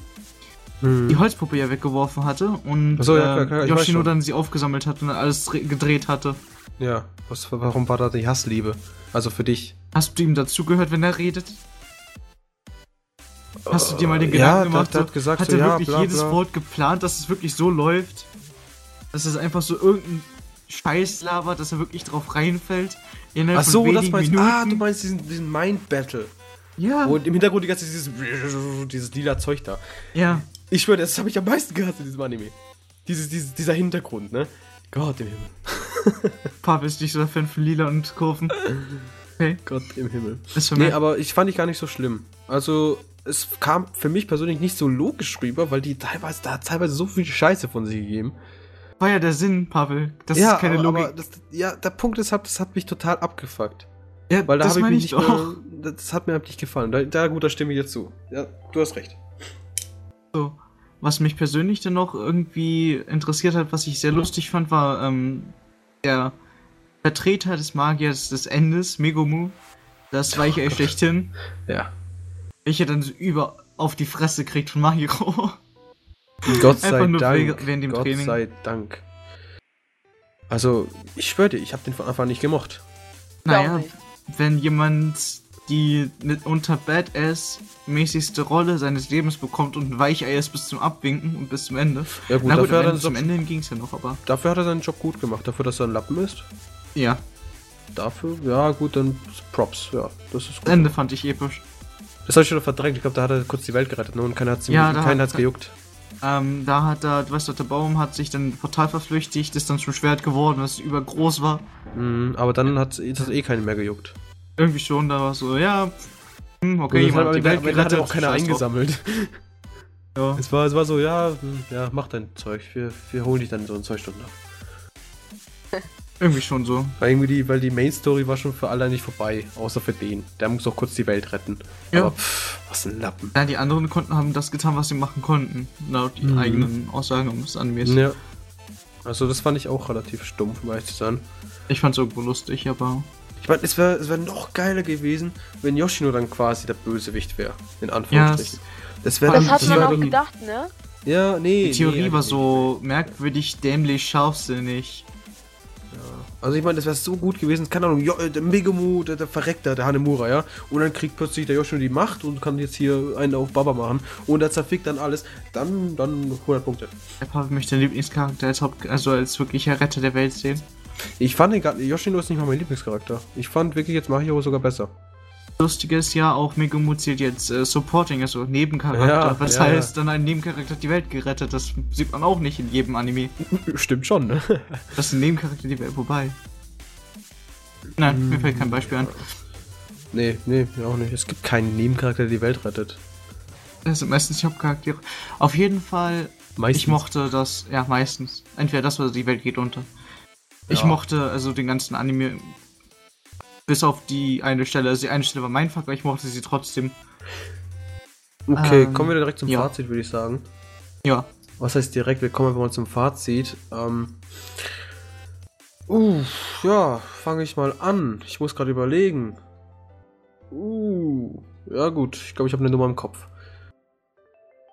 [SPEAKER 1] Mhm.
[SPEAKER 3] die Holzpuppe ja weggeworfen hatte und
[SPEAKER 1] so, ja,
[SPEAKER 3] ähm,
[SPEAKER 1] klar, klar, ich weiß
[SPEAKER 3] Yoshino dann sie aufgesammelt hat und dann alles dre- gedreht hatte.
[SPEAKER 1] Ja, was, warum war da die Hassliebe? Also für dich.
[SPEAKER 3] Hast du ihm dazugehört, wenn er redet? Hast du dir mal den
[SPEAKER 1] Äh,
[SPEAKER 3] Gedanken
[SPEAKER 1] ja,
[SPEAKER 3] gemacht,
[SPEAKER 1] der
[SPEAKER 3] so,
[SPEAKER 1] hat gesagt,
[SPEAKER 3] hat
[SPEAKER 1] so,
[SPEAKER 3] er
[SPEAKER 1] ja,
[SPEAKER 3] wirklich
[SPEAKER 1] bla,
[SPEAKER 3] jedes
[SPEAKER 1] bla.
[SPEAKER 3] Wort geplant, dass es wirklich so läuft? Dass es einfach so irgendein Scheiß labert, dass er wirklich drauf reinfällt?
[SPEAKER 1] Ach so, das meinst du. Ah, du meinst diesen, diesen Mind-Battle.
[SPEAKER 3] Ja,
[SPEAKER 1] Wo im Hintergrund die ganze Zeit dieses, [LAUGHS] dieses lila Zeug da.
[SPEAKER 3] ja.
[SPEAKER 1] Ich schwöre, das habe ich am meisten gehasst in diesem Anime. Dieses, dieses, dieser Hintergrund, ne? Gott im Himmel. [LAUGHS]
[SPEAKER 3] Pavel ist nicht so der Fan von Lila und Kurven. Okay,
[SPEAKER 1] Gott im Himmel.
[SPEAKER 3] ist für
[SPEAKER 1] Nee, aber ich fand ich gar nicht so schlimm. Also, es kam für mich persönlich nicht so logisch rüber, weil die teilweise, da hat teilweise so viel Scheiße von sich gegeben.
[SPEAKER 3] war ja der Sinn, Pavel. Das ist keine
[SPEAKER 1] aber,
[SPEAKER 3] Logik.
[SPEAKER 1] aber das, ja, der Punkt ist, das hat mich total abgefuckt.
[SPEAKER 3] ja,
[SPEAKER 1] Weil da
[SPEAKER 3] das
[SPEAKER 1] habe ich
[SPEAKER 3] meine
[SPEAKER 1] mich
[SPEAKER 3] ich
[SPEAKER 1] nicht mehr, das hat mir halt nicht gefallen. Da, da gut, da stimme ich dir zu. Ja, du hast recht.
[SPEAKER 3] So. Was mich persönlich dann noch irgendwie interessiert hat, was ich sehr lustig fand, war ähm, der Vertreter des Magiers des Endes, Megumu, das Weichei schlechthin,
[SPEAKER 1] Ja.
[SPEAKER 3] welcher dann so über auf die Fresse kriegt von Mahiro.
[SPEAKER 1] Gott sei
[SPEAKER 3] Einfach nur
[SPEAKER 1] Dank.
[SPEAKER 3] während dem
[SPEAKER 1] Gott
[SPEAKER 3] Training.
[SPEAKER 1] sei Dank. Also, ich schwöre dir, ich habe den von Anfang an nicht gemocht.
[SPEAKER 2] Ich
[SPEAKER 3] naja, wenn jemand die mitunter Badass-mäßigste Rolle seines Lebens bekommt und ein Weichei ist bis zum Abwinken und bis zum Ende.
[SPEAKER 1] Ja gut,
[SPEAKER 3] Na gut,
[SPEAKER 1] dafür, hat er
[SPEAKER 3] zum
[SPEAKER 1] seinen Job,
[SPEAKER 3] Ende ging es ja noch, aber
[SPEAKER 1] dafür hat er seinen Job gut gemacht. Dafür, dass er ein Lappen ist.
[SPEAKER 3] ja,
[SPEAKER 1] Dafür, ja gut, dann Props. Ja, das ist gut.
[SPEAKER 3] Ende fand ich episch.
[SPEAKER 1] Das habe ich schon verdrängt. Ich glaube, da hat er kurz die Welt gerettet ne? und keiner hat's, ihm-
[SPEAKER 3] Ja, hat-
[SPEAKER 1] hat's gejuckt.
[SPEAKER 3] Ähm, da hat er, du weißt doch, der Baum hat sich dann total verflüchtigt, ist dann zum Schwert geworden, das übergroß war.
[SPEAKER 1] Mhm, aber dann hat es eh keinen mehr gejuckt.
[SPEAKER 3] Irgendwie schon, da war so, ja, hm, okay,
[SPEAKER 1] Und
[SPEAKER 3] jemand
[SPEAKER 1] deshalb-
[SPEAKER 3] hat die Welt
[SPEAKER 1] am Ende hat
[SPEAKER 3] gerettet.
[SPEAKER 1] auch keiner eingesammelt. [LAUGHS]
[SPEAKER 3] Ja.
[SPEAKER 1] Es war, es war so, ja, hm, ja, mach dein Zeug. Wir, wir holen dich dann so in zwei Stunden ab. [LAUGHS]
[SPEAKER 3] Irgendwie schon so.
[SPEAKER 1] Weil irgendwie die, weil die Main Story war schon für alle nicht vorbei, außer für den. Der muss auch kurz die Welt retten.
[SPEAKER 3] Ja.
[SPEAKER 1] Aber pff, was ein Lappen.
[SPEAKER 3] Ja, die anderen konnten haben das getan, was sie machen konnten. Laut
[SPEAKER 1] Mhm.
[SPEAKER 3] eigenen Aussagen des Animes.
[SPEAKER 1] Ja. Also das fand ich auch relativ stumpf, um ehrlich zu sein.
[SPEAKER 3] Ich fand's irgendwo lustig, aber.
[SPEAKER 1] Ich meine, es wäre es wär noch geiler gewesen, wenn Yoshino dann quasi der Bösewicht wäre. In
[SPEAKER 3] Ja,
[SPEAKER 1] Anführungsstrichen. das wäre
[SPEAKER 2] Das
[SPEAKER 3] Ähm,
[SPEAKER 2] hat
[SPEAKER 3] das
[SPEAKER 2] man auch gedacht, ne?
[SPEAKER 1] Ja, nee.
[SPEAKER 3] Die Theorie
[SPEAKER 1] nee,
[SPEAKER 3] war
[SPEAKER 1] eigentlich
[SPEAKER 3] so merkwürdig, dämlich, scharfsinnig.
[SPEAKER 1] Also ich meine, das wäre so gut gewesen, keine Ahnung, jo, äh, der Megemu, der, der Verreckter, der Hanemura, ja. Und dann kriegt plötzlich der Yoshino die Macht und kann jetzt hier einen auf Baba machen. Und er zerfickt dann alles. Dann, dann 100 Punkte.
[SPEAKER 3] Der Papa möchte den Lieblingscharakter als Haupt also als wirklicher Retter der Welt sehen.
[SPEAKER 1] Ich fand den gar Yoshino ist nicht mal mein Lieblingscharakter. Ich fand wirklich jetzt Mahiro sogar besser.
[SPEAKER 3] Lustige ist ja auch, Megumu zählt jetzt äh, Supporting, also Nebencharakter.
[SPEAKER 1] Ja,
[SPEAKER 3] was
[SPEAKER 1] ja,
[SPEAKER 3] heißt, dann ein Nebencharakter hat die Welt gerettet. Das sieht man auch nicht in jedem Anime. [LAUGHS]
[SPEAKER 1] Stimmt schon, ne?
[SPEAKER 3] Das ist ein Nebencharakter die Welt vorbei. Nein, mir fällt kein Beispiel an.
[SPEAKER 1] nee, nee, mir auch nicht. Es gibt keinen Nebencharakter, der die Welt rettet.
[SPEAKER 3] Das sind meistens die Hauptcharaktere. Auf jeden Fall,
[SPEAKER 1] Meistens.
[SPEAKER 3] ich mochte das, ja, meistens. Entweder das oder die Welt geht unter. Ich
[SPEAKER 1] Ja.
[SPEAKER 3] mochte also den ganzen Anime. Bis auf die eine Stelle. Also die eine Stelle war mein Fuck, aber ich mochte sie trotzdem.
[SPEAKER 1] Okay,
[SPEAKER 3] Ähm,
[SPEAKER 1] kommen wir direkt zum
[SPEAKER 3] ja.
[SPEAKER 1] Fazit, würde ich sagen.
[SPEAKER 3] Ja.
[SPEAKER 1] Was heißt direkt? Wir kommen einfach mal zum Fazit. Ähm. Uh, ja, fange ich mal an. Ich muss gerade überlegen. Uh, ja gut, ich glaube, ich habe eine Nummer im Kopf.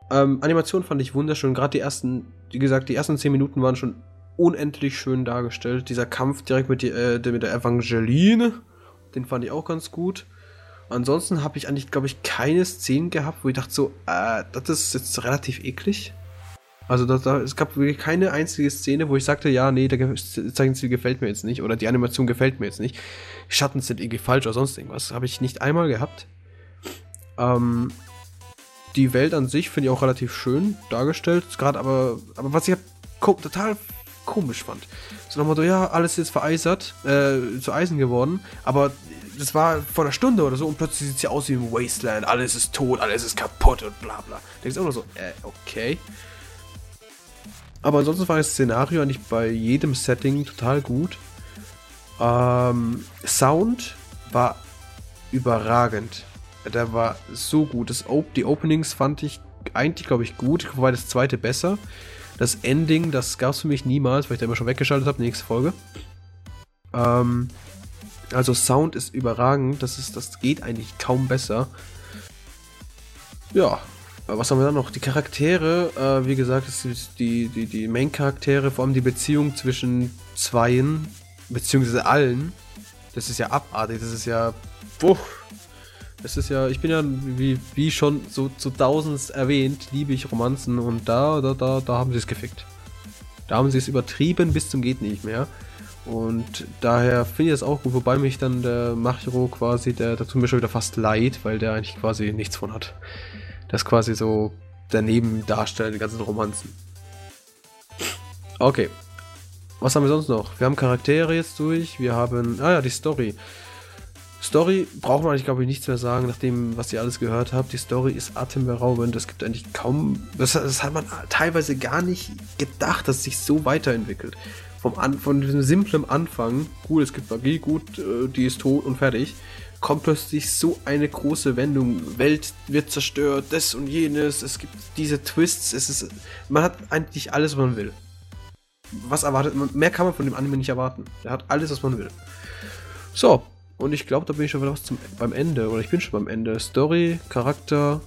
[SPEAKER 1] Ähm, Animation fand ich wunderschön. Gerade die ersten, wie gesagt, die ersten 10 Minuten waren schon unendlich schön dargestellt. Dieser Kampf direkt mit, die, äh, der- mit der Evangeline, den fand ich auch ganz gut. Ansonsten habe ich eigentlich, glaube ich, keine Szenen gehabt, wo ich dachte so, äh, das ist jetzt relativ eklig. Also da, da, es gab wirklich keine einzige Szene, wo ich sagte, ja, nee, der Zeichenstil gefällt mir jetzt nicht oder die Animation gefällt mir jetzt nicht. Schatten sind irgendwie falsch oder sonst irgendwas. Habe ich nicht einmal gehabt. Ähm, die Welt an sich finde ich auch relativ schön dargestellt, gerade aber, aber was ich total komisch fand. So nochmal so, ja, alles ist vereisert, äh, zu Eisen geworden, aber das war vor einer Stunde oder so und plötzlich sieht es ja aus wie im Wasteland, alles ist tot, alles ist kaputt und bla bla. Denkst auch nur so, äh, okay. Aber ansonsten war das Szenario eigentlich bei jedem Setting total gut. Ähm, Sound war überragend. Der war so gut. Das Op die Openings fand ich eigentlich, glaube ich, gut, wobei das zweite besser. Das Ending, das gab es für mich niemals, weil ich da immer schon weggeschaltet habe, nächste Folge. Ähm, also Sound ist überragend, das, ist, das geht eigentlich kaum besser. Ja, was haben wir dann noch? Die Charaktere, äh, wie gesagt, die, die, die Main-Charaktere, vor allem die Beziehung zwischen Zweien, beziehungsweise allen. Das ist ja abartig, das ist ja. Puh, das ist ja, ich bin ja, wie, wie schon so zu tausends erwähnt, liebe ich Romanzen und da, da, da, da haben sie es gefickt. Da haben sie es übertrieben bis zum geht nicht mehr. Und daher finde ich das auch gut, wobei mich dann der Machiro quasi, der dazu mir schon wieder fast leid, weil der eigentlich quasi nichts von hat. Das quasi so daneben darstellt, die ganzen Romanzen. Okay. Was haben wir sonst noch? Wir haben Charaktere jetzt durch, wir haben, ah ja, die Story. Story braucht man eigentlich, glaube ich, nichts mehr sagen, nachdem, was ihr alles gehört habt. Die Story ist atemberaubend. Es gibt eigentlich kaum. Das, das, hat man teilweise gar nicht gedacht, dass es sich so weiterentwickelt. Vom An, von diesem simplen Anfang, gut, es gibt Magie, gut, äh, die ist tot und fertig, kommt plötzlich so eine große Wendung. Welt wird zerstört, das und jenes. Es gibt diese Twists. Es ist, man hat eigentlich alles, was man will. Was erwartet man? Mehr kann man von dem Anime nicht erwarten. Er hat alles, was man will. So, und ich glaube, da bin ich schon wieder zum, beim Ende. Oder ich bin schon beim Ende. Story, Charakter,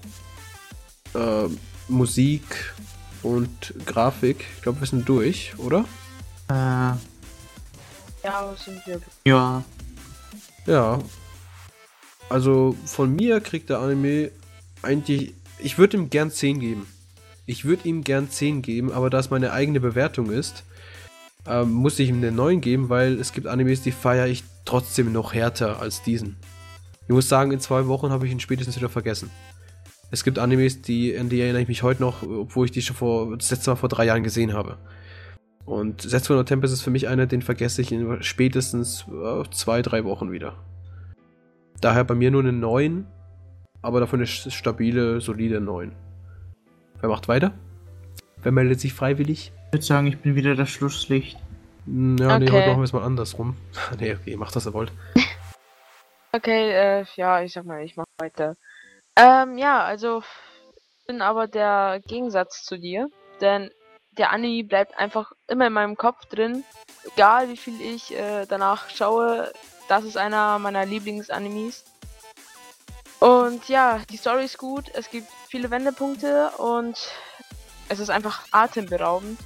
[SPEAKER 1] äh, Musik und Grafik. Ich glaube, wir sind durch, oder?
[SPEAKER 3] Äh,
[SPEAKER 2] Ja, sind wir.
[SPEAKER 3] ja.
[SPEAKER 1] Ja. Also von mir kriegt der Anime eigentlich. Ich würde ihm gern 10 geben. Ich würde ihm gern 10 geben, aber da es meine eigene Bewertung ist, ähm, muss ich ihm eine 9 geben, weil es gibt Animes, die feiere ich trotzdem noch härter als diesen. Ich muss sagen, in zwei Wochen habe ich ihn spätestens wieder vergessen. Es gibt Animes, die, an die erinnere ich mich heute noch, obwohl ich die schon vor, das letzte Mal vor drei Jahren gesehen habe. Und Setsuno no Tempest ist für mich einer, den vergesse ich in spätestens äh, zwei, drei Wochen wieder. Daher bei mir nur eine 9, aber dafür eine stabile, solide 9. Wer macht weiter? Wer meldet sich freiwillig?
[SPEAKER 3] Ich würde sagen, ich bin wieder das Schlusslicht.
[SPEAKER 1] Hm, Ja, nee,
[SPEAKER 2] Okay.
[SPEAKER 1] heute machen wir es mal andersrum. [LAUGHS] nee, okay, macht was ihr wollt. [LAUGHS]
[SPEAKER 2] Okay, äh, ja, ich sag mal, ich mach weiter. Ähm, ja, also, ich bin aber der Gegensatz zu dir, denn der Anime bleibt einfach immer in meinem Kopf drin. Egal wie viel ich äh, danach schaue, das ist einer meiner Lieblingsanimes. Und ja, die Story ist gut, es gibt viele Wendepunkte und es ist einfach atemberaubend,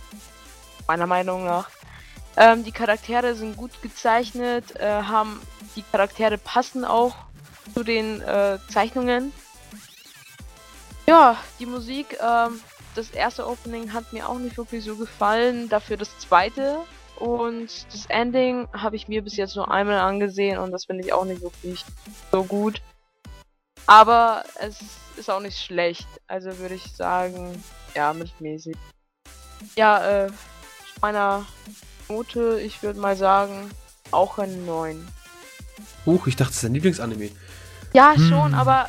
[SPEAKER 2] meiner Meinung nach. Ähm, die Charaktere sind gut gezeichnet, äh, haben die Charaktere passen auch zu den äh, Zeichnungen. Ja, die Musik, ähm, das erste Opening hat mir auch nicht wirklich so gefallen, dafür das zweite. Und das Ending habe ich mir bis jetzt nur einmal angesehen und das finde ich auch nicht wirklich so gut. Aber es ist auch nicht schlecht. Also würde ich sagen, ja, mittelmäßig. Ja, äh, meiner Note, ich würde mal sagen, auch ein 9.
[SPEAKER 1] Huch, ich dachte, das ist dein Lieblingsanime.
[SPEAKER 2] Ja,
[SPEAKER 3] Hm.
[SPEAKER 2] schon, aber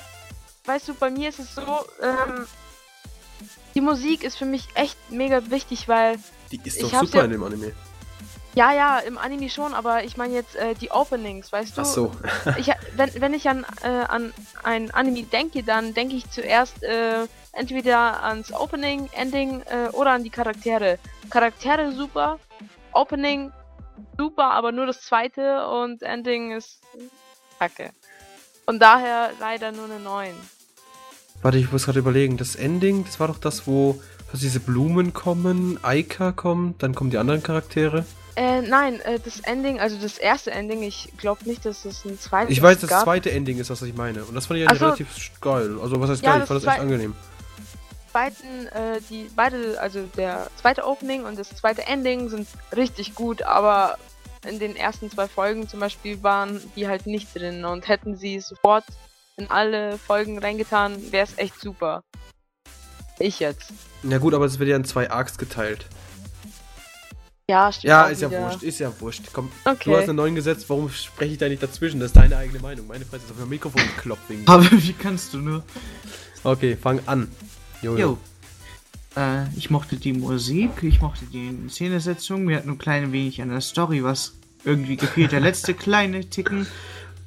[SPEAKER 2] weißt du, bei mir ist es so, ähm, die Musik ist für mich echt mega wichtig, weil,
[SPEAKER 1] Die ist doch super
[SPEAKER 2] ja-
[SPEAKER 1] in dem Anime.
[SPEAKER 2] ja, ja, im Anime schon, aber ich meine jetzt äh, die Openings, weißt du?
[SPEAKER 1] Ach so.
[SPEAKER 2] Ich, wenn, wenn ich an, äh, an ein Anime denke, dann denke ich zuerst äh, entweder ans Opening, Ending äh, oder an die Charaktere. Charaktere super, Opening super, aber nur das zweite und Ending ist kacke. Und daher leider nur eine 9.
[SPEAKER 1] Warte, ich muss gerade überlegen. Das Ending, das war doch das, wo dass diese Blumen kommen, Aika kommt, dann kommen die anderen Charaktere.
[SPEAKER 2] Äh, nein, äh, das Ending, also das erste Ending, ich glaube nicht, dass es ein zweites
[SPEAKER 1] Ich weiß, das
[SPEAKER 2] gab.
[SPEAKER 1] zweite Ending ist, was ich meine. Und das fand ich eigentlich
[SPEAKER 2] so.
[SPEAKER 1] relativ geil. Also, was heißt
[SPEAKER 2] Ja,
[SPEAKER 1] geil? Ich fand das echt angenehm.
[SPEAKER 2] Zweiten, äh, die beide, also der zweite Opening und das zweite Ending sind richtig gut, aber in den ersten zwei Folgen zum Beispiel waren die halt nicht drin und hätten sie sofort in alle Folgen reingetan, wäre es echt super. Ich jetzt.
[SPEAKER 1] Ja gut, aber es wird ja in zwei Arcs geteilt.
[SPEAKER 2] Ja, stimmt.
[SPEAKER 1] Ja, ist ja
[SPEAKER 2] wieder.
[SPEAKER 1] wurscht, ist ja wurscht. Komm, du hast
[SPEAKER 2] Okay.
[SPEAKER 1] einen neuen Gesetz, warum spreche ich da nicht dazwischen? Das ist deine eigene Meinung. Meine Fresse ist auf mein Mikrofon geklopft. [LAUGHS]
[SPEAKER 3] Aber wie kannst du nur?
[SPEAKER 1] Okay, fang an. Jojo.
[SPEAKER 3] Jo. Äh, ich mochte die Musik, ich mochte die Szenesetzung, mir hat nur ein klein wenig an der Story was irgendwie gefehlt. Der letzte [LAUGHS] kleine Ticken.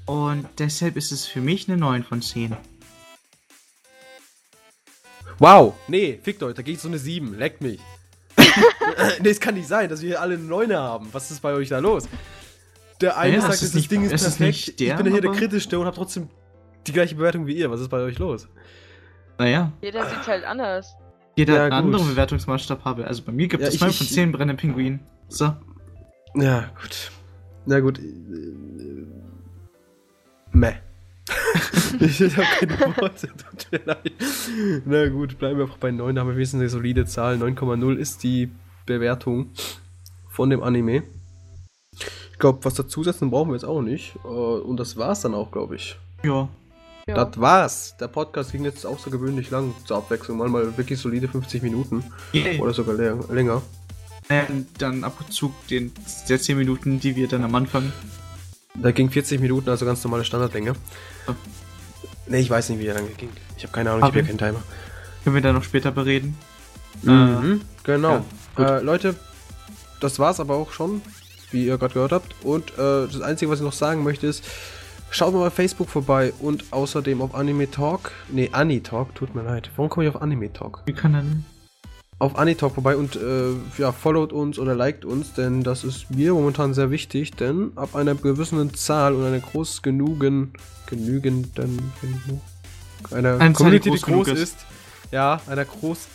[SPEAKER 3] Und deshalb ist es für mich eine 9 von 10.
[SPEAKER 1] Wow, nee, fickt euch, da geht so eine 7, leckt mich. [LAUGHS] nee, es kann nicht sein, dass wir hier alle eine 9 haben. Was ist bei euch da los? Der eine
[SPEAKER 3] Ja,
[SPEAKER 1] sagt,
[SPEAKER 3] es
[SPEAKER 1] das
[SPEAKER 3] ist nicht-
[SPEAKER 1] Ding ist
[SPEAKER 3] ist
[SPEAKER 1] perfekt.
[SPEAKER 3] nicht der,
[SPEAKER 1] ich bin hier der Kritischste und habe trotzdem die gleiche Bewertung wie ihr. Was ist bei euch los?
[SPEAKER 3] Naja,
[SPEAKER 2] Jeder sieht halt anders.
[SPEAKER 3] jeder
[SPEAKER 1] Ja,
[SPEAKER 3] hat einen anderen Bewertungsmaßstab habe. Also bei mir gibt
[SPEAKER 1] Ja,
[SPEAKER 3] es
[SPEAKER 1] ich-
[SPEAKER 3] 9 von
[SPEAKER 1] ich-
[SPEAKER 3] 10 brennende Pinguin. So.
[SPEAKER 1] Ja, gut. Na gut. Meh. [LAUGHS] ich habe keine Worte, tut mir leid. Na gut, bleiben wir einfach bei 9, da haben wir wenigstens eine solide Zahl. 9,0 ist die Bewertung von dem Anime. Ich glaube, was dazusetzen brauchen wir jetzt auch nicht. Äh, Und das war's dann auch, glaube ich.
[SPEAKER 3] Ja.
[SPEAKER 2] Ja.
[SPEAKER 1] Das war's. Der Podcast ging jetzt außergewöhnlich lang zur Abwechslung. Manchmal wirklich solide 50 Minuten.
[SPEAKER 3] Yay.
[SPEAKER 1] Oder sogar lä- länger.
[SPEAKER 3] Ähm, dann ab und zu den der 10 Minuten, die wir dann am Anfang.
[SPEAKER 1] Da ging 40 Minuten, also ganz normale Standardlänge.
[SPEAKER 3] Oh.
[SPEAKER 1] Ne, ich weiß nicht, wie lange ging. Ich habe keine Ahnung, ich
[SPEAKER 3] Aber-
[SPEAKER 1] habe ja keinen Timer.
[SPEAKER 3] Können wir dann noch später bereden.
[SPEAKER 1] Mhm, genau.
[SPEAKER 3] ja,
[SPEAKER 1] äh, Leute, das war's aber auch schon, wie ihr gerade gehört habt. Und äh, das Einzige, was ich noch sagen möchte, ist, schaut mal bei Facebook vorbei und außerdem auf Anime Talk. Ne, Ani-Talk, tut mir leid. Warum komme ich auf Anime Talk?
[SPEAKER 3] Wie kann dann.
[SPEAKER 1] Auf Ani-Talk vorbei und äh, ja, followt uns oder liked uns, denn das ist mir momentan sehr wichtig, denn ab einer gewissen Zahl und einer groß genugen, genügenden, einer
[SPEAKER 3] Eine
[SPEAKER 1] Community, die
[SPEAKER 3] groß ist.
[SPEAKER 1] ist, ja, einer groß,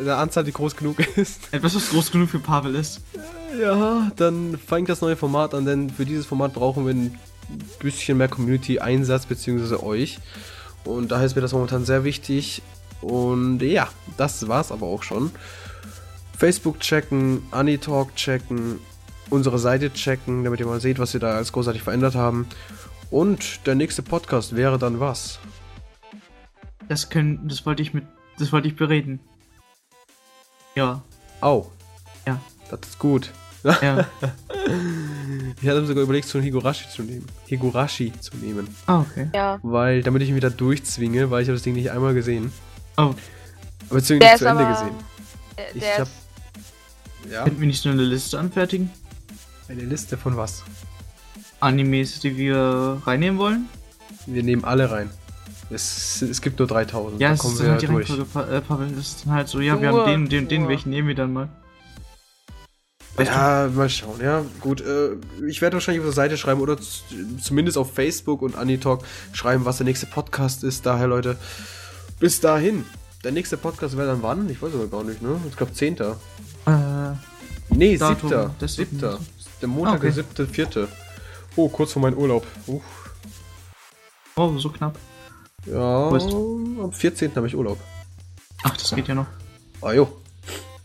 [SPEAKER 1] einer Anzahl, die groß genug ist,
[SPEAKER 3] Etwas, was groß genug für Pavel ist.
[SPEAKER 1] ja, dann fängt das neue Format an, denn für dieses Format brauchen wir ein bisschen mehr Community-Einsatz, beziehungsweise euch. Und daher ist mir das momentan sehr wichtig. Und ja, das war's aber auch schon. Facebook checken, Anitalk checken, unsere Seite checken, damit ihr mal seht, was wir da als großartig verändert haben. Und der nächste Podcast wäre dann was?
[SPEAKER 3] Das können. Das wollte ich mit. Das wollte ich bereden. Ja.
[SPEAKER 1] Au.
[SPEAKER 3] Ja.
[SPEAKER 1] Das ist gut.
[SPEAKER 3] Ja.
[SPEAKER 1] Ich hatte sogar überlegt, so einen Higurashi zu nehmen. Higurashi zu nehmen.
[SPEAKER 3] ah, okay.
[SPEAKER 2] Ja.
[SPEAKER 1] Weil, damit ich ihn wieder durchzwinge, weil ich habe das Ding nicht einmal gesehen.
[SPEAKER 3] Oh.
[SPEAKER 1] Beziehungsweise
[SPEAKER 2] Der
[SPEAKER 1] nicht zu Ende
[SPEAKER 2] aber.
[SPEAKER 1] gesehen.
[SPEAKER 2] Der,
[SPEAKER 1] Ich
[SPEAKER 2] der
[SPEAKER 1] hab-
[SPEAKER 2] ist,
[SPEAKER 1] Ja.
[SPEAKER 3] Könnten wir nicht nur eine Liste anfertigen?
[SPEAKER 1] Eine Liste von was?
[SPEAKER 3] Animes, die wir reinnehmen wollen?
[SPEAKER 1] Wir nehmen alle rein. Es, es gibt nur 3000.
[SPEAKER 3] Ja,
[SPEAKER 1] da
[SPEAKER 3] es
[SPEAKER 1] kommen
[SPEAKER 3] ist
[SPEAKER 1] wir
[SPEAKER 3] dann halt die
[SPEAKER 1] durch.
[SPEAKER 3] Äh, Pavel. Das ist dann halt so, ja, wir haben den, den, den,
[SPEAKER 2] nur.
[SPEAKER 3] welchen nehmen wir dann mal?
[SPEAKER 1] Ja, mal schauen, ja. Gut, äh, ich werde wahrscheinlich auf der Seite schreiben oder zumindest auf Facebook und Anitalk schreiben, was der nächste Podcast ist. Daher, Leute, bis dahin. Der nächste Podcast wäre dann wann? Ich weiß aber gar nicht, ne? Ich glaube 10.
[SPEAKER 3] Äh,
[SPEAKER 1] Nee,
[SPEAKER 3] Datum,
[SPEAKER 1] 7.
[SPEAKER 3] das ist-
[SPEAKER 1] 7. Der Montag,
[SPEAKER 3] Okay.
[SPEAKER 1] der 7. 4. Oh, kurz vor meinem Urlaub. Uff.
[SPEAKER 3] oh, so knapp.
[SPEAKER 1] Ja, am 14. habe ich Urlaub.
[SPEAKER 3] Ach, das geht ja noch.
[SPEAKER 1] Ah jo.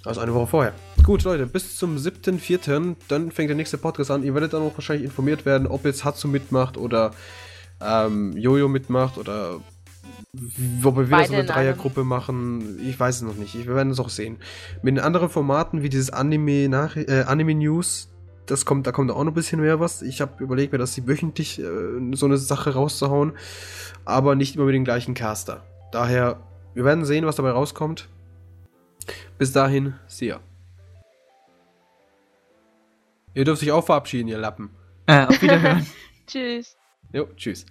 [SPEAKER 1] Also eine Woche vorher. Gut, Leute, bis zum 7.4. Dann fängt der nächste Podcast an. Ihr werdet dann auch wahrscheinlich informiert werden, ob jetzt Hatsu mitmacht oder ähm, Jojo mitmacht oder ob wir wieder so eine
[SPEAKER 2] in
[SPEAKER 1] Dreiergruppe machen. Ich weiß es noch nicht. Wir werden es auch sehen. Mit anderen Formaten wie dieses Anime, Nach äh, Anime News, das kommt, da kommt auch noch ein bisschen mehr was. Ich habe überlegt mir, dass sie wöchentlich äh, so eine Sache rauszuhauen, aber nicht immer mit dem gleichen Caster. Daher, wir werden sehen, was dabei rauskommt. Bis dahin, see ya. Ihr dürft euch auch verabschieden, ihr Lappen.
[SPEAKER 3] Äh, auf Wiederhören. [LAUGHS]
[SPEAKER 2] tschüss.
[SPEAKER 1] Jo, tschüss.